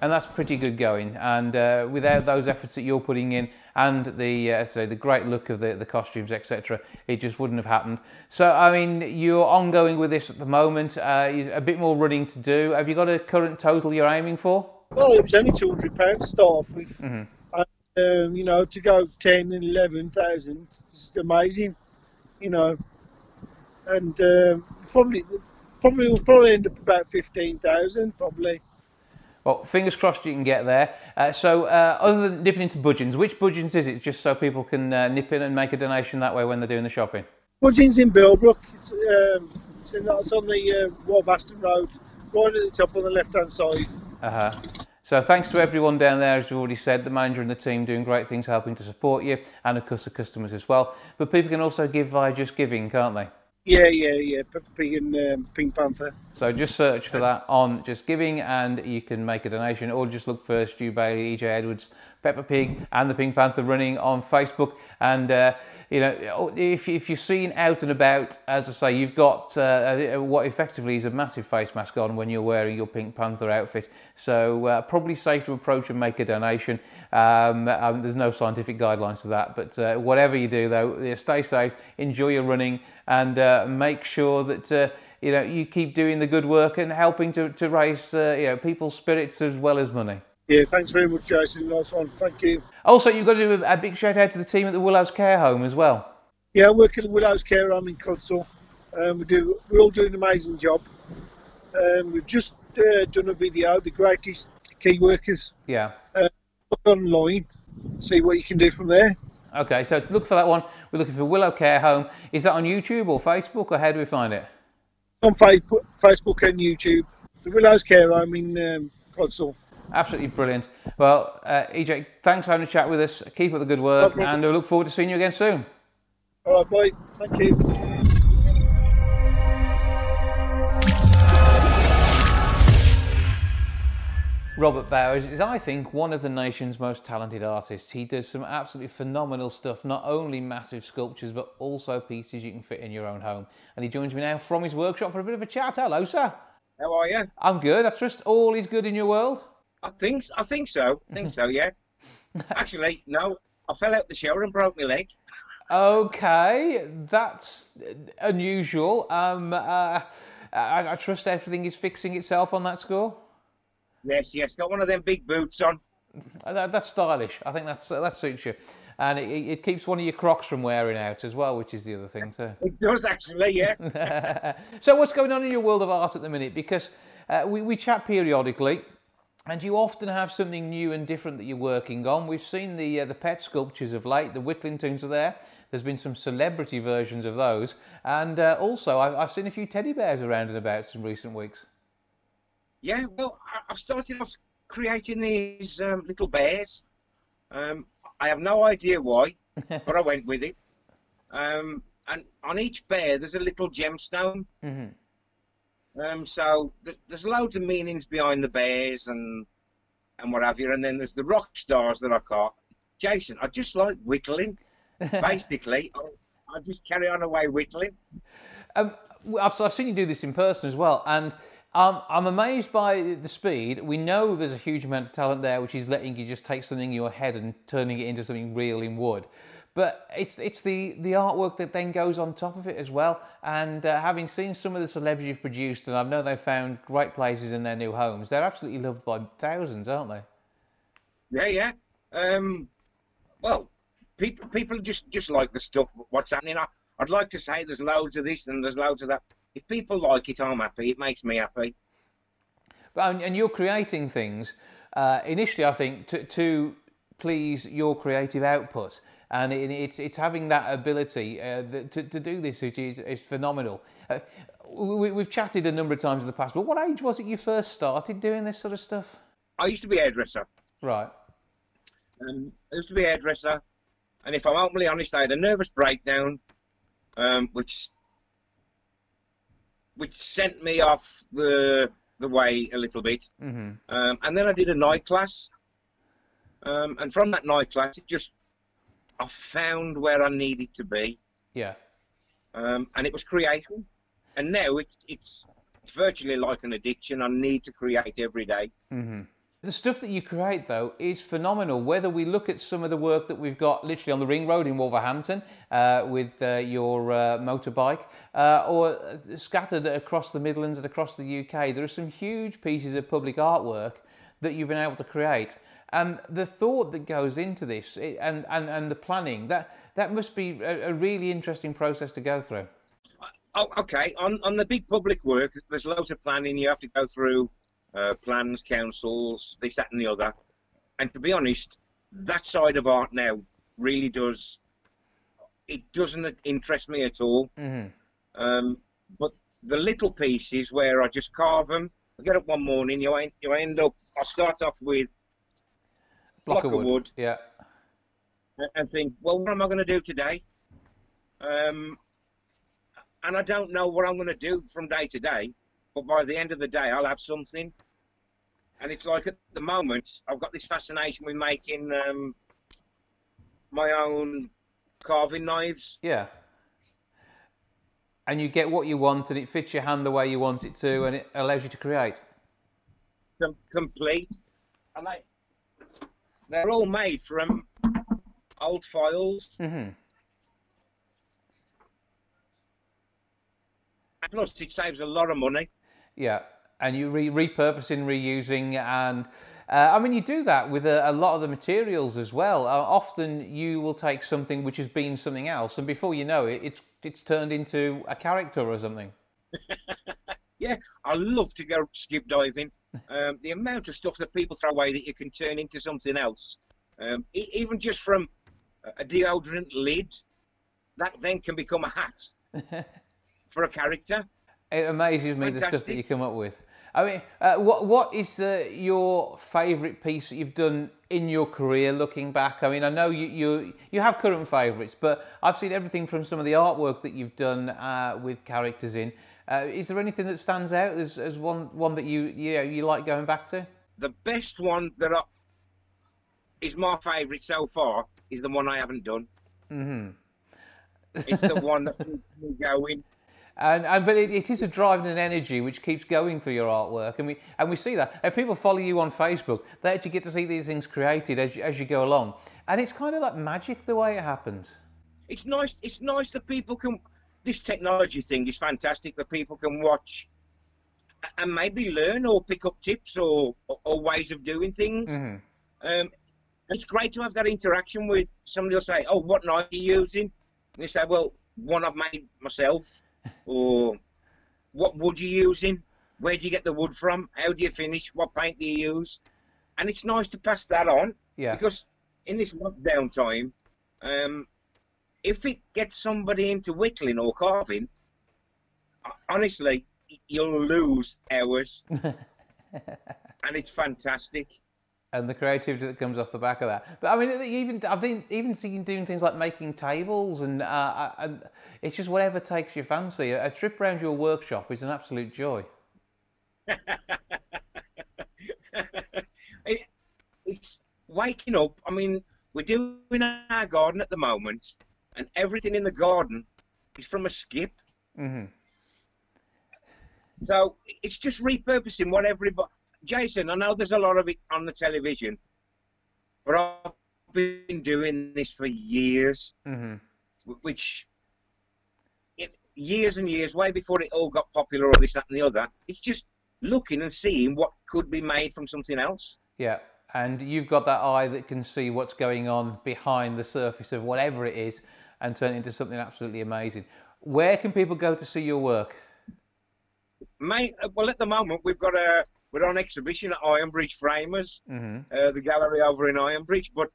And that's pretty good going. And uh, without those efforts that you're putting in and the uh, say the great look of the, the costumes, etc., it just wouldn't have happened. So, I mean, you're ongoing with this at the moment. Uh, a bit more running to do. Have you got a current total you're aiming for? Well, it was only two hundred pounds to start with. Mm-hmm. And, um, you know, to go ten and eleven thousand is amazing. You know, and um, probably probably will probably end up about fifteen thousand probably. Well, fingers crossed you can get there. Uh, so, uh, other than nipping into Budgens, which Budgens is it? Just so people can uh, nip in and make a donation that way when they're doing the shopping. Budgens in Bilbrook. It's, um, it's, in, it's on the uh, Warrbaston Road, right at the top on the left-hand side. Uh-huh. So thanks to everyone down there, as we've already said, the manager and the team doing great things helping to support you, and of course the customers as well. But people can also give via Just Giving, can't they? Yeah, yeah, yeah. Pig and um, Pink Panther. So just search for that on Just Giving, and you can make a donation, or just look for Stu Bailey, EJ Edwards, Peppa Pig, and the Pink Panther running on Facebook, and. Uh, you know, if, if you're seen out and about, as I say, you've got uh, what effectively is a massive face mask on when you're wearing your Pink Panther outfit. So uh, probably safe to approach and make a donation. Um, um, there's no scientific guidelines to that, but uh, whatever you do, though, stay safe, enjoy your running, and uh, make sure that uh, you know you keep doing the good work and helping to, to raise uh, you know people's spirits as well as money. Yeah, thanks very much, Jason. Nice one. Thank you. Also, you've got to do a, big shout out to the team at the Willows Care Home as well. Yeah, I work at the Willows Care Home in Codsall. Um, we do. We're all doing an amazing job. Um, we've just uh, done a video, the greatest key workers. Yeah. Uh, online. See what you can do from there. Okay, so look for that one. We're looking for Willow Care Home. Is that on YouTube or Facebook, or how do we find it? On Facebook, and YouTube. The Willows Care Home in um, Codsall. Absolutely brilliant. Well, uh, EJ, thanks for having a chat with us. Keep up the good work, no and we look forward to seeing you again soon. All right, bye. Thank you. Robert Bowers is, I think, one of the nation's most talented artists. He does some absolutely phenomenal stuff, not only massive sculptures, but also pieces you can fit in your own home. And he joins me now from his workshop for a bit of a chat. Hello, sir. How are you? I'm good. I trust all is good in your world. I think I think so. I think so. Yeah. *laughs* Actually, no. I fell out the shower and broke my leg. Okay, that's unusual. Um, uh, I, I, trust everything is fixing itself on that score. Yes, yes. Got one of them big boots on. Uh, that, that's stylish. I think that's uh, that suits you, and it, it, keeps one of your Crocs from wearing out as well, which is the other thing too. It does actually, yeah. *laughs* so, what's going on in your world of art at the minute? Because uh, we we chat periodically and you often have something new and different that you're working on. We've seen the uh, the pet sculptures of late. The Whittlingtons are there. There's been some celebrity versions of those, and uh, also I've, I've, seen a few teddy bears around and about in recent weeks. Yeah, well, I've started off creating these um, little bears. Um, I have no idea why, *laughs* but I went with it. Um, and on each bear there's a little gemstone. Mm-hmm. Um, so th- there's loads of meanings behind the bears and and what have you. And then there's the rock stars that I caught. Jason, I just like whittling. *laughs* Basically, I, I just carry on away whittling. Um, I've, I've seen you do this in person as well, and um, I'm amazed by the speed. We know there's a huge amount of talent there, which is letting you just take something in your head and turning it into something real in wood. But it's it's the, the artwork that then goes on top of it as well. And uh, having seen some of the celebrities you've produced, and I know they've found great places in their new homes, they're absolutely loved by thousands, aren't they? Yeah, yeah. Um, well, people people just just like the stuff. What's happening? I, I'd like to say there's loads of this and there's loads of that. If people like it, I'm happy. It makes me happy. But and, and you're creating things uh, initially, I think, to, to please your creative output, and it, it's it's having that ability uh, that, to to do this, which is, is phenomenal. Uh, we, we've chatted a number of times in the past, but what age was it you first started doing this sort of stuff? I used to be a hairdresser. Right. Um, I used to be a hairdresser, and if I'm openly honest, I had a nervous breakdown, um, which which sent me off the the way a little bit. Mm-hmm. Um, and then I did a night class, um, and from that night class, it just I found where I needed to be, Yeah. um, and it was creating. And now it's it's virtually like an addiction. I need to create every day. Mm-hmm. The stuff that you create, though, is phenomenal. Whether we look at some of the work that we've got literally on the ring road in Wolverhampton uh, with uh, your uh, motorbike, uh, or scattered across the Midlands and across the UK, there are some huge pieces of public artwork that you've been able to create. And the thought that goes into this and, and, and the planning, that, that must be a, a really interesting process to go through. Oh, okay. On on the big public work, there's loads of planning. You have to go through uh, plans, councils, this, that, and the other. And to be honest, that side of art now really does. It doesn't interest me at all. Mm-hmm. Um, but the little pieces where I just carve them. I get up one morning, you end, you end up. I start off with Block, Block of of wood. wood. Yeah. and- and think, well, what am I going to do today? Um, and I don't know what I'm going to do from day to day, but by the end of the day, I'll have something. And it's like at the moment, I've got this fascination with making um, my own carving knives. Yeah. And you get what you want, and it fits your hand the way you want it to, and it allows you to create. com- complete. And they, they're all made from old files. Mm-hmm. Plus, it saves a lot of money. Yeah, and you re- repurposing, reusing, and uh, I mean you do that with a, a lot of the materials as well. Uh, often you will take something which has been something else, and before you know it, it's it's turned into a character or something. *laughs* Yeah, I love to go skip diving. Um, the amount of stuff that people throw away that you can turn into something else, um, e- even just from a deodorant lid, that then can become a hat *laughs* for a character. It amazes me the stuff that you come up with. I mean, uh, what what is uh, your favourite piece that you've done in your career? Looking back, I mean, I know you you, you have current favourites, but I've seen everything from some of the artwork that you've done uh, with characters in. Uh, is there anything that stands out as, as one one that you you, know, you like going back to? The best one that I, is my favourite so far is the one I haven't done. Mm-hmm. It's the *laughs* one that keeps me going. And, and but it, it is a drive and an energy which keeps going through your artwork, and we and we see that. If people follow you on Facebook, they actually get to see these things created as you, as you go along, and it's kind of like magic the way it happens. It's nice. It's nice that people can. This technology thing is fantastic that people can watch and maybe learn or pick up tips or or, or ways of doing things. Mhm. Um, it's great to have that interaction with somebody. Will say, "Oh, what knife are you using?" And you say, "Well, one I've made myself." *laughs* or what wood are you using? Where do you get the wood from? How do you finish? What paint do you use? And it's nice to pass that on Yeah. because in this lockdown time, um, if it gets somebody into whittling or carving, honestly, you'll lose hours, *laughs* and it's fantastic. and the creativity that comes off the back of that. But I mean, even I've been, even seen doing things like making tables, and, uh, and it's just whatever takes your fancy. A, trip around your workshop is an absolute joy. *laughs* it, it's waking up. I mean, we're doing our garden at the moment, and everything in the garden is from a skip. Mm-hmm. So it's just repurposing what everybody. Jason, I know there's a lot of it on the television, but I've been doing this for years, mm-hmm. which years and years, way before it all got popular or this, that, and the other. It's just looking and seeing what could be made from something else. Yeah, and you've got that eye that can see what's going on behind the surface of whatever it is and turn it into something absolutely amazing. Where can people go to see your work? Mate, well, at the moment we've got a we're on exhibition at Ironbridge Framers, mm-hmm. uh, the gallery over in Ironbridge. But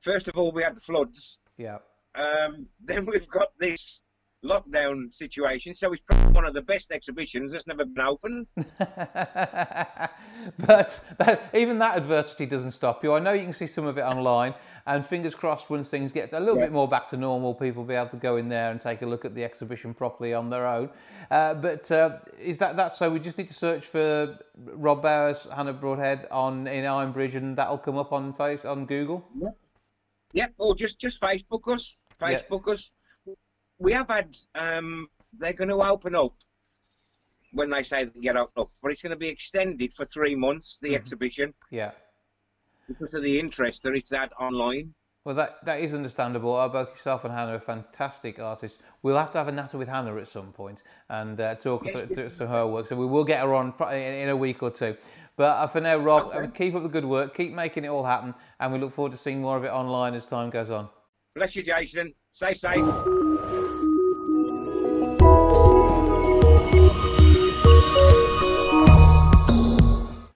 first of all, we had the floods. Yeah. Um, *laughs* then we've got this lockdown situation, so it's probably one of the best exhibitions that's never been opened. *laughs* but that, even that adversity doesn't stop you. I know you can see some of it online, and fingers crossed, once things get a little yeah. bit more back to normal, people will be able to go in there and take a look at the exhibition properly on their own. Uh, but uh, is that that so? We just need to search for Rob Bowers, Hannah Broadhead on in Ironbridge, and that'll come up on face on Google. Yeah. Yeah, or just just Facebook us, Facebook yeah. us we have had um, they're going to open up when they say they get opened up, but it's going to be extended for three months. The mm-hmm. exhibition, yeah, because of the interest that it's had online. Well, that, that is understandable. Uh, both yourself and Hannah are fantastic artists. We'll have to have a natter with Hannah at some point and uh, talk yes, through, through her work. So we will get her on in a week or two. But uh, for now, Rob, okay. keep up the good work, keep making it all happen, and we look forward to seeing more of it online as time goes on. Bless you, Jason. Stay safe.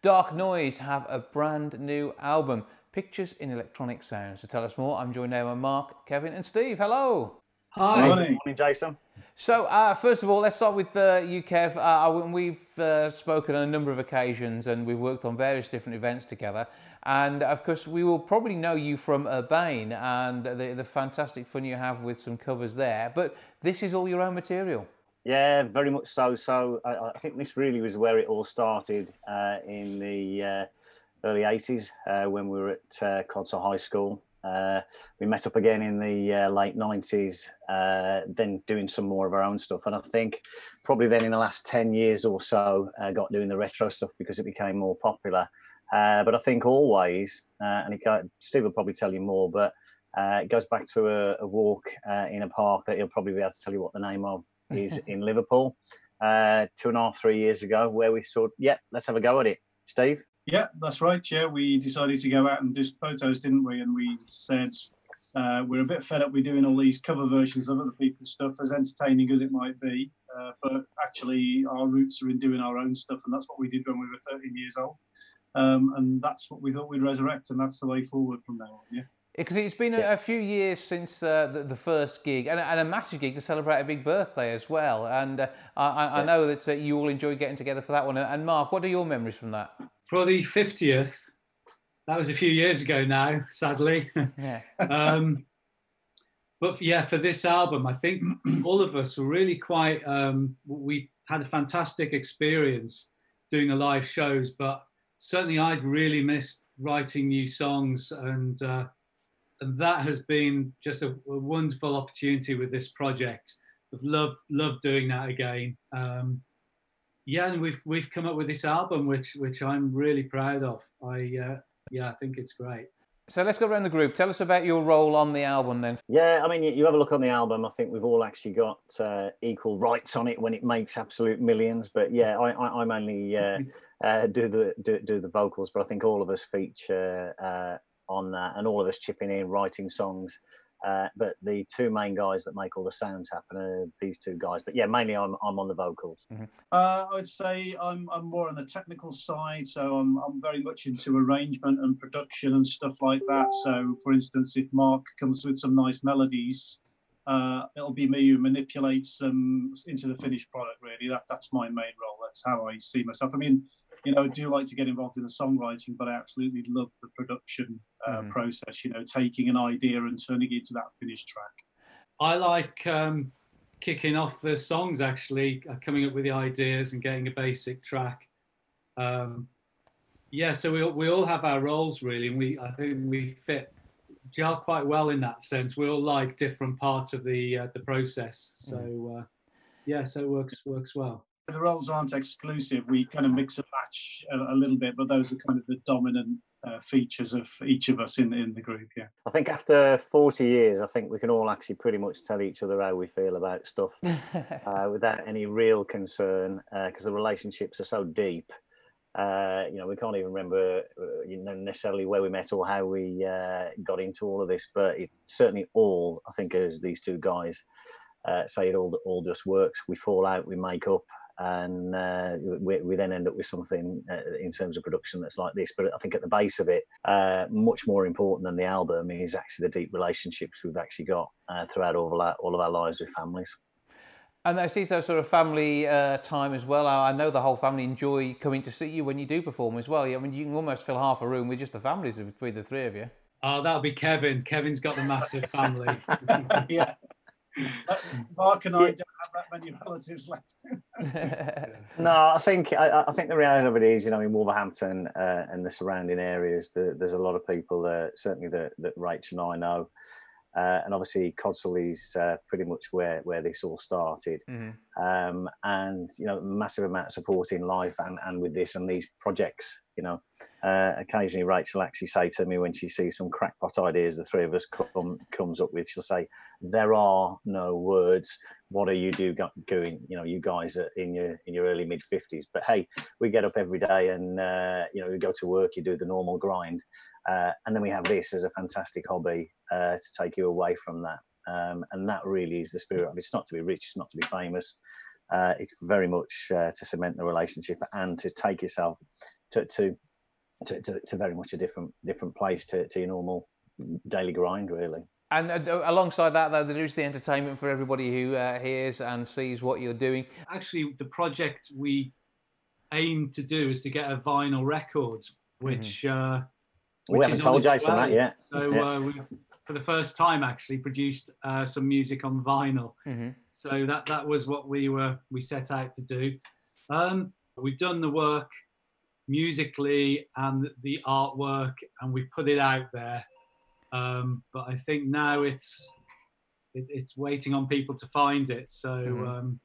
Dark Noise have a brand new album, Pictures in Electronic Sounds. To tell us more, I'm joined now by Mark, Kevin, and Steve. Hello. Hi. Good morning, morning Jason. So, uh, first of all, let's start with uh, you, Kev. Uh, we've uh, spoken on a number of occasions and we've worked on various different events together. And of course, we will probably know you from Urbane and the, the fantastic fun you have with some covers there. But this is all your own material. Yeah, very much so. So I, I think this really was where it all started uh, in the uh, early 80s uh, when we were at uh, High School. Uh, we met up again in the uh, late 90s, uh, then doing some more of our own stuff. And I think probably then in the last 10 years or so, got doing the retro stuff because it became more popular. but I think always, and it Steve will probably tell you more, but it goes back to a, a walk in a park that he'll probably be able to tell you what the name of is in Liverpool uh, two and a half, three years ago, where we thought, yeah, let's have a go at it. Steve? Yeah, that's right. Yeah, we decided to go out and do photos, didn't we? And we said uh, we're a bit fed up with doing all these cover versions of other people's stuff, as entertaining as it might be. Uh, but actually, our roots are in doing our own stuff, and that's what we did when we were 13 years old. Um, and that's what we thought we'd resurrect, and that's the way forward from now on. Yeah. Because it's been yeah. a, few years since uh, the, the, first gig, and, and, a massive gig to celebrate a big birthday as well. And uh, I, I, know that uh, you all enjoyed getting together for that one. And Mark, what are your memories from that? For the 50th, that was a few years ago now, sadly. Yeah. *laughs* um, but yeah, for this album, I think *clears throat* all of us were really quite, um, we had a fantastic experience doing the live shows, but certainly I'd really missed writing new songs and uh, and that has been just a, a, wonderful opportunity with this project. I've loved loved doing that again. Um, yeah, and we've we've come up with this album, which which I'm really proud of. I uh, yeah, I think it's great. So let's go around the group. Tell us about your role on the album then. Yeah, I mean, you, you have a look on the album. I think we've all actually got uh, equal rights on it when it makes absolute millions. But yeah, I, I, I mainly uh, *laughs* uh, do the do, do, the vocals, but I think all of us feature uh, on that, and all of us chipping in, writing songs. Uh, but the two main guys that make all the sounds happen are these two guys. But yeah, mainly I'm I'm on the vocals. Mm-hmm. Uh, I'd say I'm I'm more on the technical side, so I'm I'm very much into arrangement and production and stuff like that. So, for instance, if Mark comes with some nice melodies, uh, it'll be me who manipulates them into the finished product. Really, that that's my main role. That's how I see myself. I mean, you know, I do like to get involved in the songwriting, but I absolutely love the production uh, Mhm. process. You know, taking an idea and turning it into that finished track. I like um, kicking off the songs actually, uh, coming up with the ideas and getting a basic track. Um, yeah, so we all- we all have our roles really, and we I think we fit gel quite well in that sense. We all like different parts of the uh, the process, so uh, yeah, so it works works well. The roles aren't exclusive. We kind of mix and match a, a little bit, but those are kind of the dominant uh, features of each of us in in the group. Yeah. I think after 40 years, I think we can all actually pretty much tell each other how we feel about stuff *laughs* uh, without any real concern because the relationships are so deep. Uh, you know, we can't even remember uh, you know, necessarily where we met or how we uh, got into all of this, but it certainly all, I think, as these two guys uh, say, it all all just works. We fall out, we make up, and uh, we, we then end up with something uh, in terms of production that's like this. But I think at the base of it, uh, much more important than the album is actually the deep relationships we've actually got uh, throughout all of, our, all of our lives with families. And I see that sort of family uh, time as well. I I know the whole family enjoy coming to see you when you do perform as well. I mean, you can almost fill half a room with just the families between the three of you. Oh, that'll be Kevin. Kevin's got the massive family. *laughs* *laughs* yeah. Mark and I don't have that many relatives left. *laughs* No, I think I, I think the reality of it is, you know, in Wolverhampton uh, and the surrounding areas, the, there's a lot of people that certainly that, that Rachel and I know, uh, and obviously Codsall is uh, pretty much where where this all started, Mhm. um, and you know, massive amount of support in life and and with this and these projects. You know, uh, occasionally Rachel actually say to me when she sees some crackpot ideas the three of us come comes up with, she'll say, "There are no words. What are you do doing? You know, you guys are in your in your early mid fifties, but hey, we get up every day and uh, you know, you go to work, you do the normal grind, uh, and then we have this as a fantastic hobby uh, to take you away from that. Um, and that really is the spirit of it. It's not to be rich, it's not to be famous. Uh, it's very much uh, to cement the relationship and to take yourself to to, to, to, to very much a different different place to, to your normal daily grind, really. And uh, alongside that, though, there is the entertainment for everybody who uh, hears and sees what you're doing. Actually, the project we aim to do is to get a vinyl record, which uh, We which haven't is on told its Jason that yet. So Yeah. uh, we've, for the first time, actually produced uh, some music on vinyl. Mhm. So that that was what we were we set out to do. Um, we've done the work musically and the artwork, and we've put it out there. Um, but I think now it's it, it's waiting on people to find it. So Mhm. um,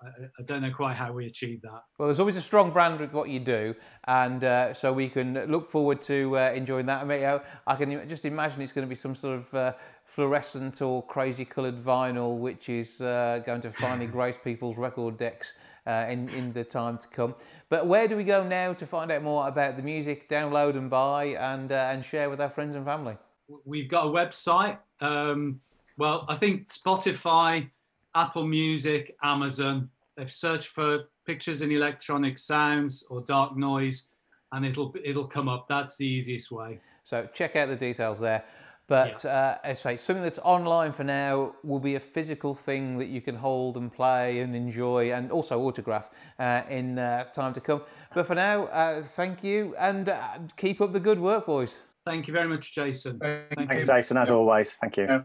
I, I don't know quite how we achieve that. Well, there's always a strong brand with what you do, and uh, so we can look forward to uh, enjoying that. I mean, you I can just imagine it's going to be some sort of uh, fluorescent or crazy coloured vinyl, which is uh, going to finally *laughs* grace people's record decks uh, in in the time to come. But where do we go now to find out more about the music, download and buy, and uh, and share with our friends and family? We've got a website. Um, well, I think Spotify, Apple Music, Amazon. They've searched for pictures and electronic sounds or dark noise, and it'll it'll come up. That's the easiest way. So check out the details there. But uh, I say, something that's online for now will be a physical thing that you can hold and play and enjoy and also autograph uh, in uh, time to come. But for now, uh, thank you and uh, keep up the good work, boys. Thank you very much, Jason. Thank Thanks, you. Jason, as always. Thank you. Yeah.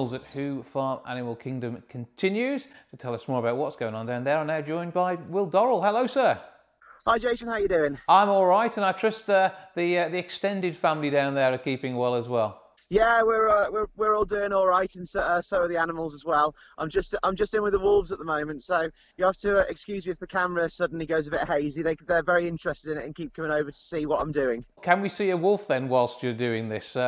At Hoo Farm Animal Kingdom continues. To tell us more about what's going on down there, I'm now joined by Will Dorrell. Hello, sir. Hi, Jason. How you doing? I'm all right, and I trust uh, the uh, the extended family down there are keeping well as well. Yeah, we're uh, we're we're all doing all right, and so, uh, so are the animals as well. I'm just I'm just in with the wolves at the moment, so you have to uh, excuse me if the camera suddenly goes a bit hazy. They they're very interested in it and keep coming over to see what I'm doing. Can we see a wolf then whilst you're doing this? Uh,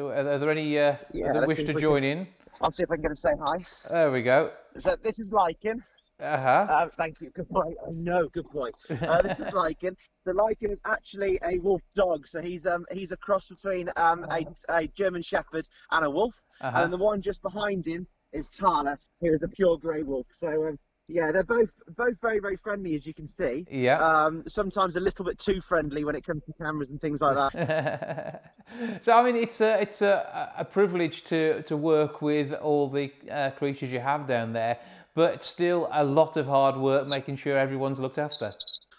are, are there any uh, Yeah, that wish to join can- in? I'll see if I can get to say hi. There we go. So this is Lichen. Uh-huh. Uh, thank you. Good point. I know. Good point. Uh, this is *laughs* Lichen. So Lichen is actually a wolf dog. So he's um he's a cross between um a, a German Shepherd and a wolf. Uh-huh. And the one just behind him is Tala, who is a pure grey wolf. So um, yeah, they're both both very very friendly as you can see. Yeah. Um, sometimes a little bit too friendly when it comes to cameras and things like that. *laughs* So I mean, it's a it's a, a privilege to to work with all the uh, creatures you have down there, but it's still a lot of hard work making sure everyone's looked after.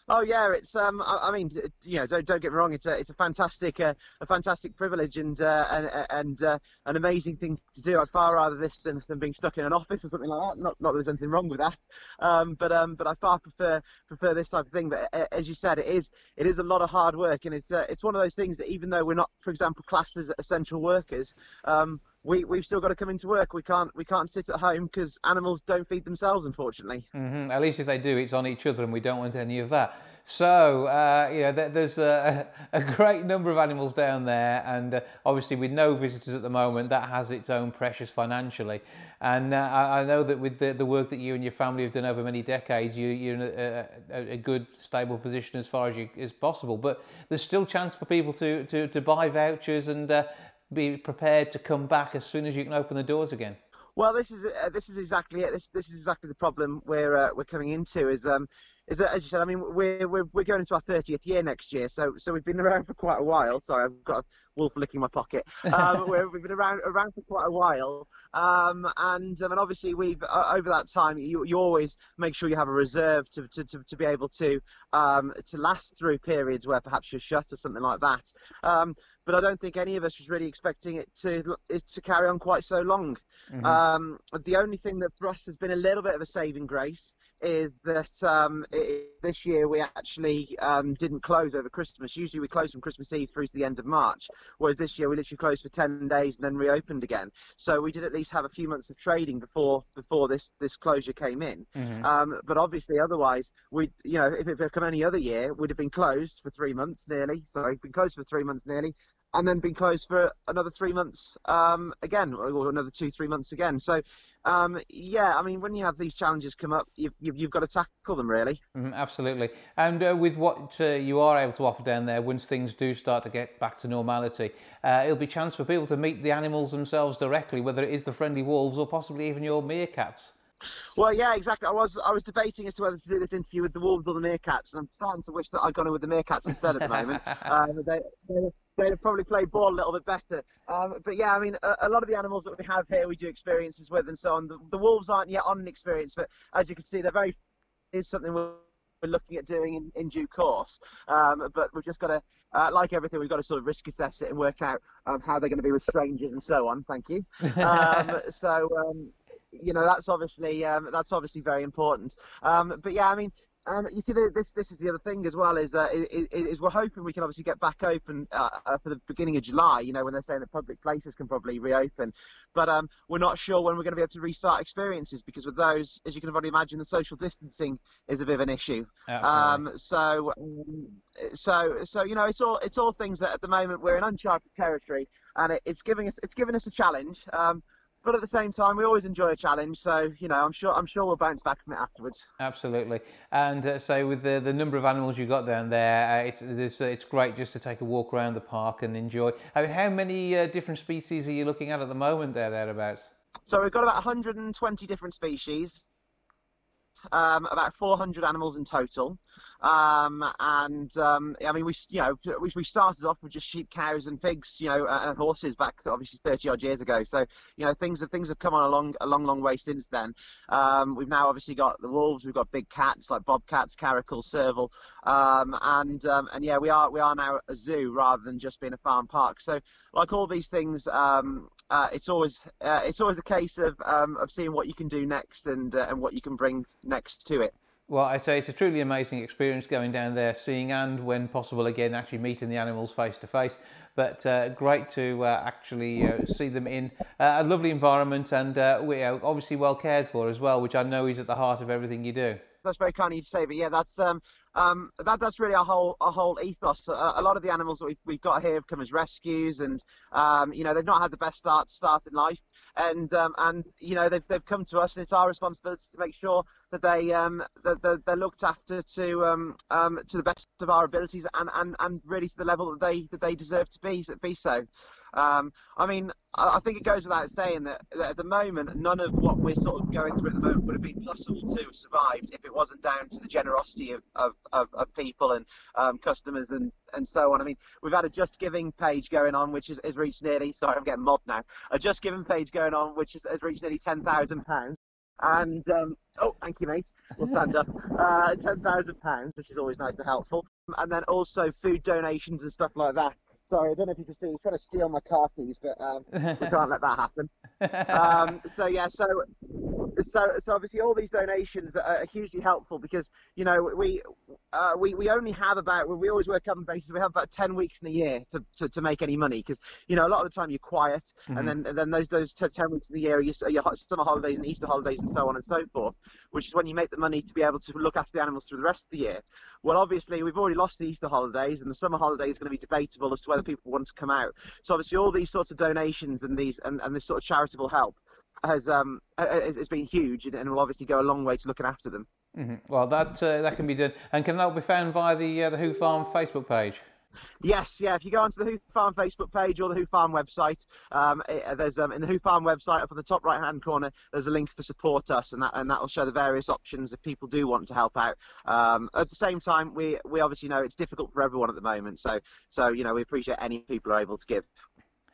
Oh yeah, it's um, I, I mean, know, don't don't get me wrong, it's a it's a fantastic uh, a fantastic privilege and uh, and and uh, an amazing thing to do. I'd far rather this than, than being stuck in an office or something like that. Not not that there's anything wrong with that, um, but um, but I far prefer prefer this type of thing. But uh, as you said, it is it is a lot of hard work, and it's uh, it's one of those things that even though we're not, for example, classed as essential workers, um, we we've still got to come into work. We can't we can't sit at home because animals don't feed themselves, unfortunately. hmm At least if they do, it's on each other, and we don't want any of that. So uh, you know, there, there's a, a great number of animals down there, and uh, obviously with no visitors at the moment, that has its own pressures financially. And uh, I, I know that with the, the work that you and your family have done over many decades, you, you're in a, a, a good, stable position as far as you as possible. But there's still chance for people to to, to buy vouchers and uh, be prepared to come back as soon as you can open the doors again. Well, this is uh, this is exactly it. This this is exactly the problem we're uh, we're coming into. Is um is that, as you said. I mean, we're we're we're going into our 30th year next year. So so we've been around for quite a while. Sorry, I've got wolf licking my pocket. *laughs* Um, we're, we've been around around for quite a while. Um, and um, and obviously we've uh, over that time you you always make sure you have a reserve to to, to, to be able to um to last through periods where perhaps you're shut or something like that. Um, but I don't think any of us was really expecting it to it to carry on quite so long. Mhm. Um, the only thing that for us has been a little bit of a saving grace is that um, i this year we actually um, didn't close over Christmas. Usually we close from Christmas Eve through to the end of March, whereas this year we literally closed for 10 days and then reopened again. So we did at least have a few months of trading before before this this closure came in. Mhm. Um, but obviously, otherwise, we, you know, if it had come any other year, we'd have been closed for three months nearly. Sorry, been closed for three months nearly, and then been closed for another three months um, again, or another two, three months again. So, um, yeah, I mean, when you have these challenges come up, you've, you've, you've got to tackle them really. Mhm, absolutely. And uh, with what uh, you are able to offer down there, once things do start to get back to normality, uh, it'll be a chance for people to meet the animals themselves directly, whether it is the friendly wolves or possibly even your meerkats. Well, yeah, exactly. I was I was debating as to whether to do this interview with the wolves or the meerkats, and I'm starting to wish that I'd gone in with the meerkats instead at the moment. um, *laughs* they, they, they'd have probably played ball a little bit better. Um, but yeah, I mean, a, a lot of the animals that we have here, we do experiences with and so on. The, the wolves aren't yet on an experience, but as you can see, they're very is something we're we're looking at doing in, in due course. Um, but we've just got to, uh, like everything, we've got to sort of risk assess it and work out um, how they're going to be with strangers and so on. Thank you. *laughs* Um, so um, you know that's obviously um, that's obviously very important. Um, but yeah, I mean. Um, you see, this this is the other thing as well is that is, is we're hoping we can obviously get back open uh, uh, for the beginning of July. You know, when they're saying that public places can probably reopen, but um, we're not sure when we're going to be able to restart experiences because with those, as you can already imagine, the social distancing is a bit of an issue. Um, so, um, so, so you know, it's all it's all things that at the moment we're in uncharted territory, and it, it's giving us it's giving us a challenge. Um, but at the same time, we always enjoy a challenge. So, you know, I'm sure I'm sure we'll bounce back from it afterwards. Absolutely. And uh, so with the, the number of animals you've got down there, uh, it's, it's, uh, it's great just to take a walk around the park and enjoy. I mean, how many uh, different species are you looking at at the moment there, thereabouts? So we've got about 120 different species, um, about 400 animals in total. Um, and um, I mean, we you know we, we started off with just sheep, cows, and pigs, you know, and horses back obviously 30 odd years ago. So you know things things have come on a long a long long way since then. Um, we've now obviously got the wolves, we've got big cats like bobcats, caracal, serval, um, and um, and yeah, we are we are now a zoo rather than just being a farm park. So like all these things, um, uh, it's always uh, it's always a case of of seeing what you can do next and uh, and what you can bring next to it. Well, I'd say it's a truly amazing experience going down there, seeing and, when possible, again, actually meeting the animals face to face. But uh, great to uh, actually uh, see them in uh, a lovely environment and uh, we are obviously well cared for as well, which I know is at the heart of everything you do. That's very kind of you to say, but yeah, that's um, um, that that's really our whole our whole ethos. A, a, lot of the animals that we've, we've got here have come as rescues, and um, you know they've not had the best start start in life, and um, and you know they've they've come to us, and it's our responsibility to make sure that they um, that they're, they're looked after to um, um, to the best of our abilities, and, and, and really to the level that they that they deserve to be be so. Um, I mean, I think it goes without saying that, that, at the moment, none of what we're sort of going through at the moment would have been possible to have survived if it wasn't down to the generosity of, of, of, of people and um, customers and, and so on. I mean, we've had a Just Giving page going on, which has, has reached nearly, sorry, I'm getting mobbed now, a Just Giving page going on, which has, has reached nearly £10,000. And, um, oh, thank you, mate. We'll stand up. *laughs* Uh, £10,000, which is always nice and helpful. And then also food donations and stuff like that. Sorry, I don't know if you can see. He's trying to steal my car keys, but um, *laughs* we can't let that happen. Um, so yeah, so so so obviously all these donations are hugely helpful because you know we uh, we we only have about we always work on basis we have about ten weeks in a year to, to, to make any money because you know a lot of the time you're quiet mm-hmm. and then and then those those ten weeks in the year are your, your summer holidays and Easter holidays and so on and so forth, which is when you make the money to be able to look after the animals through the rest of the year. Well, obviously we've already lost the Easter holidays and the summer holidays is going to be debatable as to whether people want to come out. So obviously all these sorts of donations and these and, and this sort of charitable help has um has been huge and will obviously go a long way to looking after them. Mm-hmm. Well, that uh, that can be done, and can that be found via the uh, the Hoo Farm Facebook page? Yes, yeah. If you go onto the Hoo Farm Facebook page or the Hoo Farm website, um, it, uh, there's um, in the Hoo Farm website up in the top right hand corner, there's a link for support us, and that and that will show the various options if people do want to help out. Um, at the same time, we we obviously know it's difficult for everyone at the moment, so so you know we appreciate any people are able to give.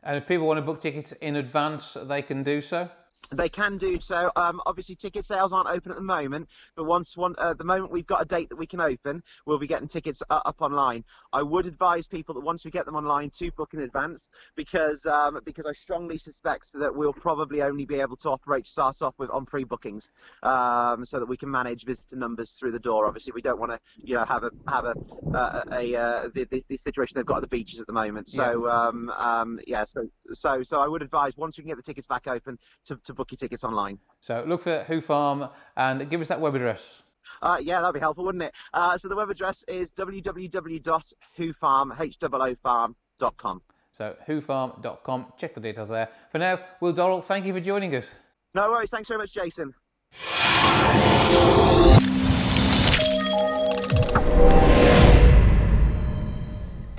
And if people want to book tickets in advance, they can do so. They can do so. Um, obviously, ticket sales aren't open at the moment, but once one, uh, the moment we've got a date that we can open, we'll be getting tickets uh, up online. I would advise people that once we get them online to book in advance, because um, because I strongly suspect that we'll probably only be able to operate start off with on pre bookings, um, so that we can manage visitor numbers through the door. Obviously, we don't want to you know have a have a uh, a, uh, the, the, the situation they've got at the beaches at the moment. So yeah. Um, um, yeah, so so so I would advise once we can get the tickets back open to, to book your tickets online. So look for Hoo Farm and give us that web address. Uh, yeah, that'd be helpful, wouldn't it? Uh, so the web address is www.hoofarm.com. So hoofarm.com. Check the details there. For now, Will Dorrell, thank you for joining us. No worries. Thanks very much, Jason.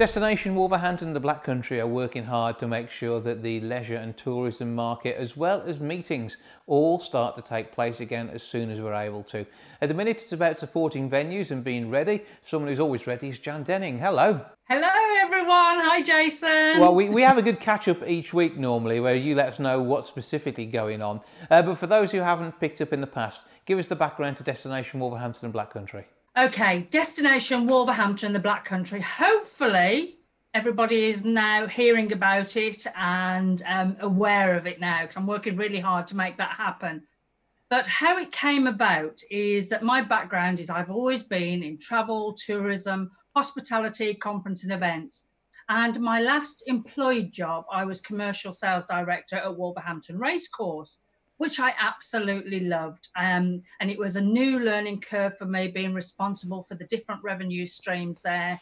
Destination Wolverhampton and the Black Country are working hard to make sure that the leisure and tourism market, as well as meetings, all start to take place again as soon as we're able to. At the minute, it's about supporting venues and being ready. Someone who's always ready is Jan Denning. Hello. Hello, everyone. Hi, Jason. Well, we, we have a good catch up each week normally where you let us know what's specifically going on. Uh, but for those who haven't picked up in the past, give us the background to Destination Wolverhampton and Black Country. Okay, destination Wolverhampton, the Black Country. Hopefully, everybody is now hearing about it and um, aware of it now because I'm working really hard to make that happen. But how it came about is that my background is I've always been in travel, tourism, hospitality, conference, and events. And my last employed job, I was commercial sales director at Wolverhampton Racecourse which I absolutely loved. Um, and it was a new learning curve for me, being responsible for the different revenue streams there,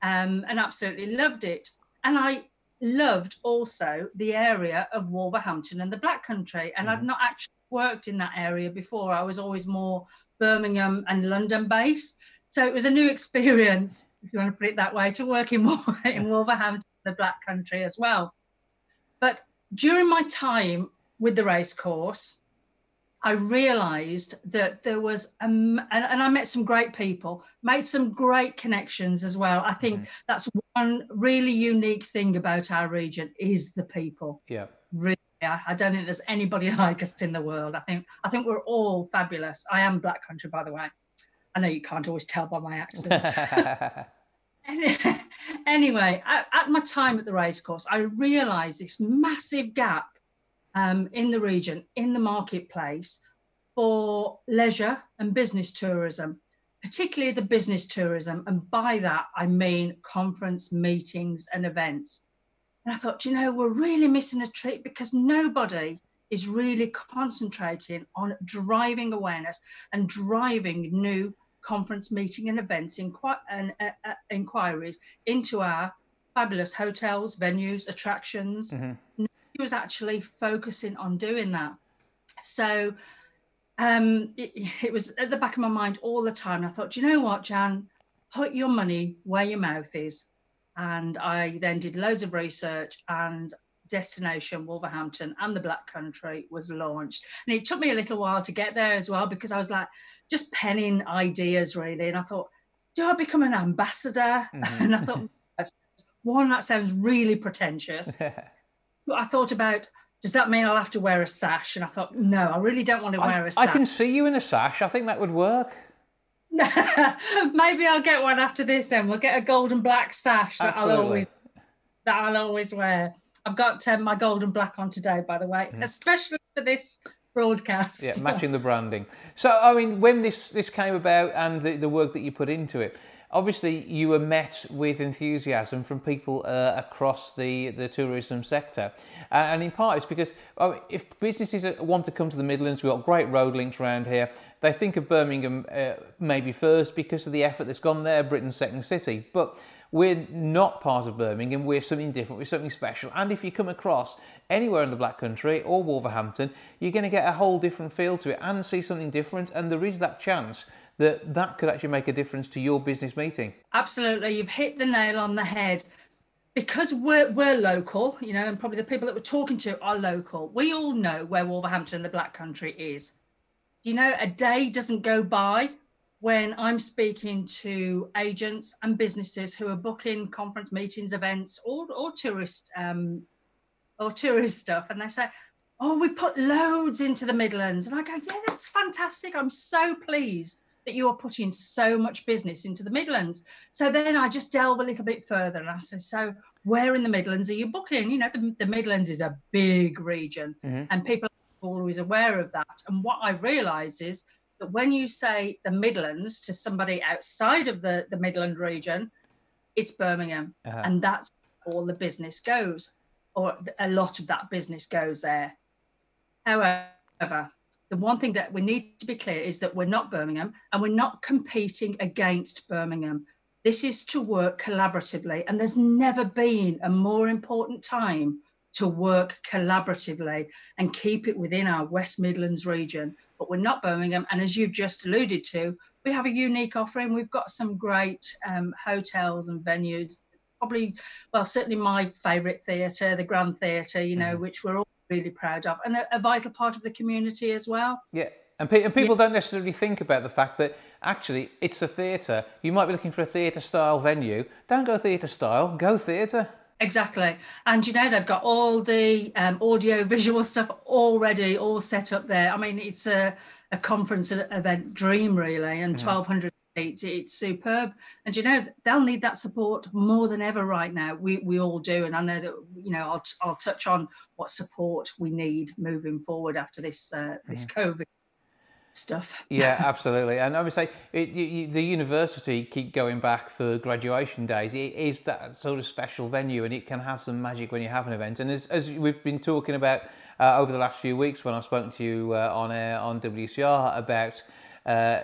um, and absolutely loved it. And I loved also the area of Wolverhampton and the Black Country. And mm-hmm. I'd not actually worked in that area before. I was always more Birmingham and London based. So it was a new *laughs* experience, if you want to put it that way, to work in, in Wolverhampton, the Black Country as well. But during my time with the race course, I realized that there was, um, and, and, I met some great people, made some great connections as well. I think mm-hmm. that's one really unique thing about our region is the people. Yeah. Really, I don't think there's anybody *laughs* like us in the world. I think I think we're all fabulous. I am Black Country, by the way. I know you can't always tell by my accent. *laughs* *laughs* anyway, at, at, my time at the racecourse, I realised this massive gap um, in the region, in the marketplace for leisure and business tourism, particularly the business tourism. And by that, I mean conference meetings and events. And I thought, you know, we're really missing a trick because nobody is really concentrating on driving awareness and driving new conference meeting and events and uh, uh, inquiries into our fabulous hotels, venues, attractions. Mm-hmm. He was actually focusing on doing that. So um, it, it, was at the back of my mind all the time. And I thought, you know what, Jan, put your money where your mouth is. And I then did loads of research and destination wolverhampton and the black country was launched and it took me a little while to get there as well because i was like just penning ideas really and i thought do i become an ambassador mm-hmm. *laughs* and i thought one that sounds really pretentious *laughs* i thought about does that mean i'll have to wear a sash and i thought no i really don't want to wear a sash i can see you in a sash i think that would work *laughs* maybe i'll get one after this then we'll get a golden black sash that Absolutely. i'll always that i'll always wear I've got um, my gold and black on today, by the way, mm. especially for this broadcast. Yeah, matching the branding. So, I mean, when this this came about and the, the work that you put into it, obviously you were met with enthusiasm from people uh, across the, the tourism sector. And in part it's because oh, if businesses want to come to the Midlands, we've got great road links around here, they think of Birmingham uh, maybe first because of the effort that's gone there, Britain's second city. But we're not part of Birmingham, we're something different, we're something special. And if you come across anywhere in the Black Country or Wolverhampton, you're going to get a whole different feel to it and see something different. And there is that chance that that could actually make a difference to your business meeting. Absolutely. You've hit the nail on the head. Because we're, we're local, you know, and probably the people that we're talking to are local, we all know where Wolverhampton, and the Black Country, is. You know, a day doesn't go by when I'm speaking to agents and businesses who are booking conference meetings, events, or, or tourist um, or tourist stuff, and they say, "Oh, we put loads into the Midlands," and I go, "Yeah, that's fantastic. I'm so pleased that you are putting so much business into the Midlands." So then I just delve a little bit further, and I say, "So where in the Midlands are you booking? You know, the, the Midlands is a big region, mm-hmm. and people are always aware of that. And what I've realised is." that when you say the Midlands to somebody outside of the, the Midland region, it's Birmingham. Uh-huh. And that's all the business goes, or a lot of that business goes there. However, the one thing that we need to be clear is that we're not Birmingham and we're not competing against Birmingham. This is to work collaboratively, and there's never been a more important time to work collaboratively and keep it within our West Midlands region but we're not Birmingham. And as you've just alluded to, we have a unique offering. We've got some great um, hotels and venues. Probably, well, certainly my favourite theatre, the Grand Theatre, you know, mm. which we're all really proud of, and a, a, vital part of the community as well. Yeah. And, pe- and people yeah. don't necessarily think about the fact that actually it's a theatre. You might be looking for a theatre style venue. Don't go theatre style, go theatre. Exactly. And you know, they've got all the um, audio visual stuff already all set up there. I mean, it's a, a conference event dream, really, and mm-hmm. 1200 seats. It's superb. And you know, they'll need that support more than ever right now. We, we all do. And I know that, you know, I'll, I'll touch on what support we need moving forward after this, uh, this mm-hmm. COVID stuff. yeah, *laughs* absolutely. And obviously, it, you, the university keep going back for graduation days. It is that sort of special venue, and it can have some magic when you have an event. And as, as we've been talking about uh, over the last few weeks, when I've spoken to you uh, on air on WCR about. Uh,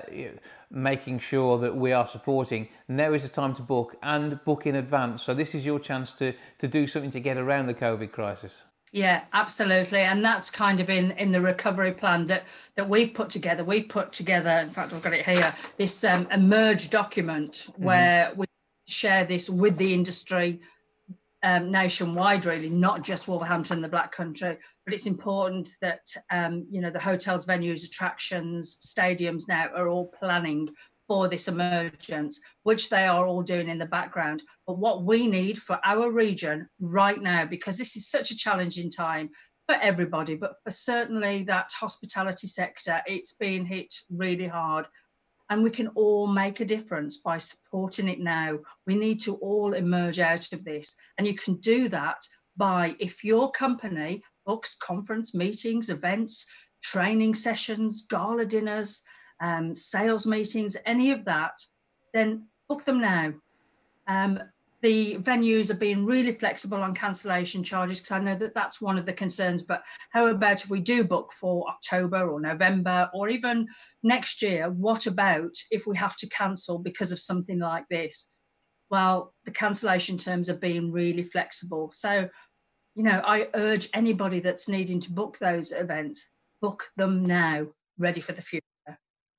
making sure that we are supporting. Now is the time to book and book in advance. So this is your chance to to do something to get around the COVID crisis. Yeah, absolutely, and that's kind of in in the recovery plan that that we've put together. We've put together, in fact, I've got it here. This um, emerge document mm-hmm. where we share this with the industry um, nationwide, really, not just Wolverhampton, the Black Country. But it's important that um, you know the hotels, venues, attractions, stadiums now are all planning for this emergence, which they are all doing in the background. But what we need for our region right now, because this is such a challenging time for everybody, but for certainly that hospitality sector, it's been hit really hard. And we can all make a difference by supporting it now. We need to all emerge out of this. And you can do that by, if your company books conference meetings, events, training sessions, gala dinners, um, sales meetings, any of that, then book them now. Um, the venues are being really flexible on cancellation charges because I know that that's one of the concerns. But how about if we do book for October or November or even next year? What about if we have to cancel because of something like this? Well, the cancellation terms are being really flexible. So, you know, I urge anybody that's needing to book those events, book them now, ready for the future.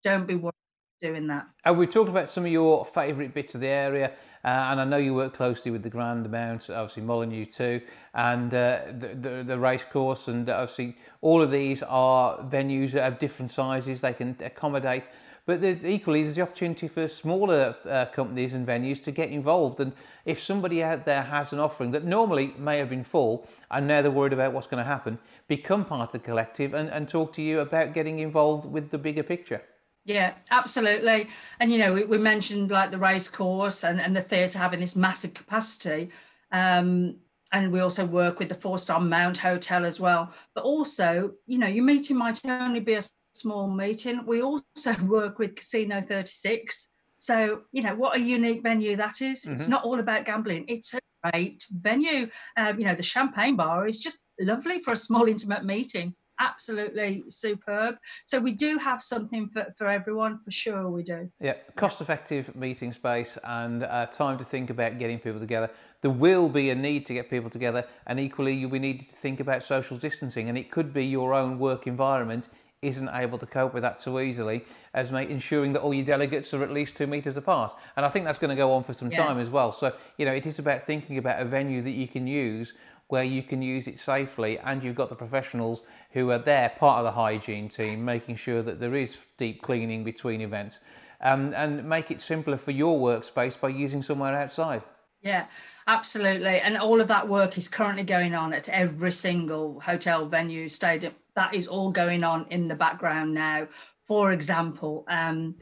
Don't be worried doing that. And we talked about some of your favourite bits of the area. Uh, and I know you work closely with the Grand Mount, obviously Molineux too, and uh, the, the, the race course, and obviously all of these are venues that have different sizes they can accommodate. But there's equally there's the opportunity for smaller uh, companies and venues to get involved. And if somebody out there has an offering that normally may have been full, and now they're worried about what's going to happen, become part of the collective and, and talk to you about getting involved with the bigger picture. Yeah, absolutely. And you know, we, we mentioned like the race course and, and the theatre having this massive capacity. Um, and we also work with the four star Mount Hotel as well. But also, you know, your meeting might only be a small meeting. We also *laughs* work with Casino 36. So, you know, what a unique venue that is. Mm-hmm. It's not all about gambling, it's a great venue. Um, you know, the champagne bar is just lovely for a small, intimate meeting absolutely superb. So we do have something for, for everyone, for sure we do. Yeah, cost effective meeting space and uh, time to think about getting people together. There will be a need to get people together, and equally, you'll be needed to think about social distancing, and it could be your own work environment isn't able to cope with that so easily as make, ensuring that all your delegates are at least two metres apart. And I think that's going to go on for some yeah. time as well. So, you know, it is about thinking about a venue that you can use where you can use it safely and you've got the professionals who are there, part of the hygiene team, making sure that there is deep cleaning between events um, and make it simpler for your workspace by using somewhere outside. Yeah, absolutely. And all of that work is currently going on at every single hotel, venue, stadium. That is all going on in the background now. For example, um,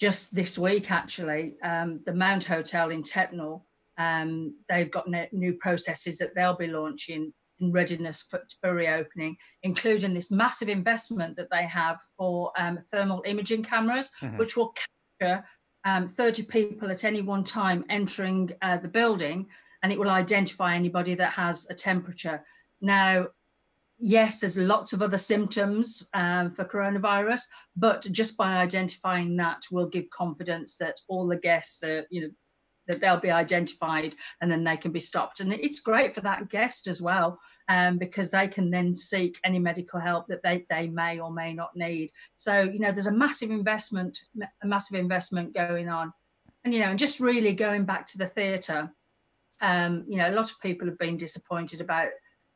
just this week, actually, um, the Mount Hotel in Tettenhall um, they've got new processes that they'll be launching in readiness for, for reopening, including this massive investment that they have for um, thermal imaging cameras, mm-hmm. which will capture um, 30 people at any one time entering uh, the building, and it will identify anybody that has a temperature. Now, yes, there's lots of other symptoms um, for coronavirus, but just by identifying that will give confidence that all the guests are, you know, that they'll be identified and then they can be stopped. And it's great for that guest as well, um, because they can then seek any medical help that they, they may or may not need. So, you know, there's a massive investment, a massive investment going on. And, you know, and just really going back to the theatre, um, you know, a lot of people have been disappointed about,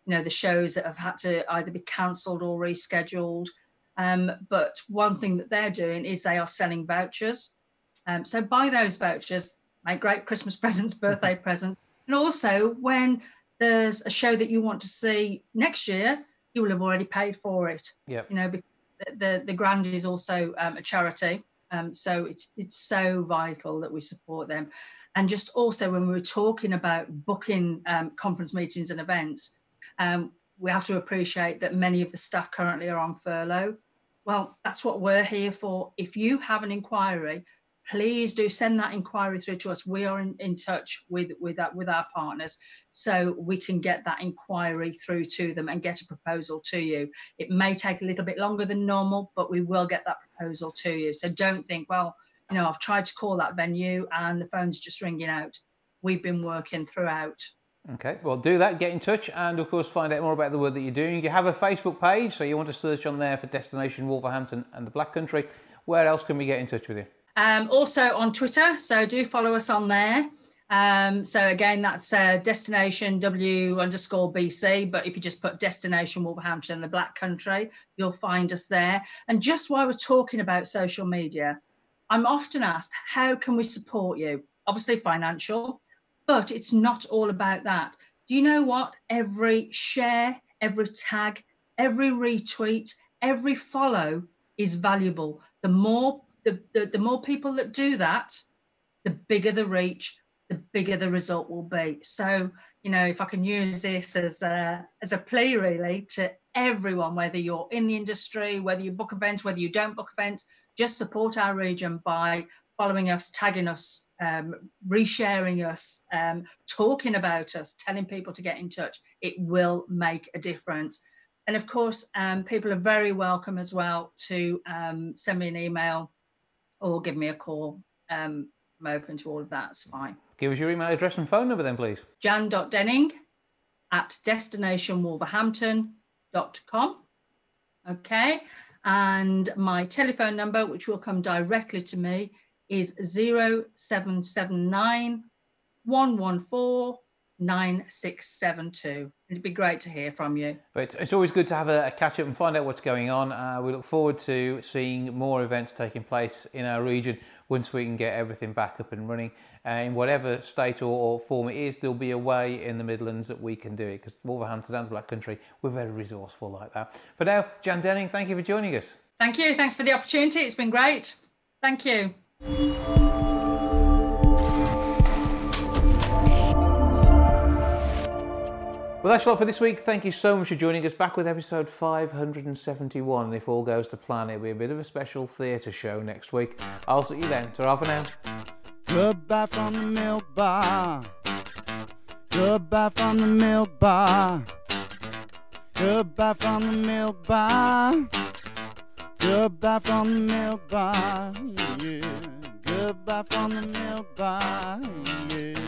you know, the shows that have had to either be cancelled or rescheduled. Um, but one thing that they're doing is they are selling vouchers. Um, so buy those vouchers make great Christmas *laughs* presents, birthday *laughs* presents. And also, when there's a show that you want to see next year, you will have already paid for it. Yeah. You know, the, the, the Grand is also um, a charity. Um, so it's it's so vital that we support them. And just also when we were talking about booking um, conference meetings and events, um, we have to appreciate that many of the staff currently are on furlough. Well, that's what we're here for. If you have an inquiry, please do send that inquiry through to us. We are in, in touch with with that with our partners, so we can get that inquiry through to them and get a proposal to you. It may take a little bit longer than normal, but we will get that proposal to you. So don't think, well, you know, I've tried to call that venue and the phone's just ringing out. We've been working throughout. Okay, well, do that, get in touch, and of course, find out more about the work that you're doing. You have a Facebook page, so you want to search on there for Destination Wolverhampton and the Black Country. Where else can we get in touch with you? Um, also on Twitter, so do follow us on there. Um, so again, that's uh, destination W underscore BC. But if you just put destination Wolverhampton in the Black Country, you'll find us there. And just while we're talking about social media, I'm often asked, how can we support you? Obviously, financial, but it's not all about that. Do you know what? Every share, every tag, every retweet, every follow is valuable. The more the, the, the more people that do that, the bigger the reach, the bigger the result will be. So, you know, if I can use this as a, as a plea really to everyone, whether you're in the industry, whether you book events, whether you don't book events, just support our region by following us, tagging us, um, resharing us, um, talking about us, telling people to get in touch. It will make a difference. And of course, um, people are very welcome as well to um, send me an email or give me a call. Um, I'm open to all of that. It's fine. Give us your email address and phone number then, please. Jan.denning at destinationwolverhampton.com. Okay. And my telephone number, which will come directly to me, is 0779 114 9672. It'd be great to hear from you. But it's, it's always good to have a, a, catch up and find out what's going on. Uh, we look forward to seeing more events taking place in our region once we can get everything back up and running. Uh, in whatever state or, or, form it is, there'll be a way in the Midlands that we can do it because Wolverhampton and the Black Country, we're very resourceful like that. For now, Jan Denning, thank you for joining us. Thank you. Thanks for the opportunity. It's been great. Thank you. Well, that's a lot for this week. Thank you so much for joining us. Back with episode 571. And if all goes to plan, it'll be a bit of a special theatre show next week. I'll see you then. Ta for now. Goodbye from the milk bar. Goodbye from the milk bar. Goodbye from the milk bar. Goodbye from the milk bar. Yeah. Goodbye from the milk bar. Yeah.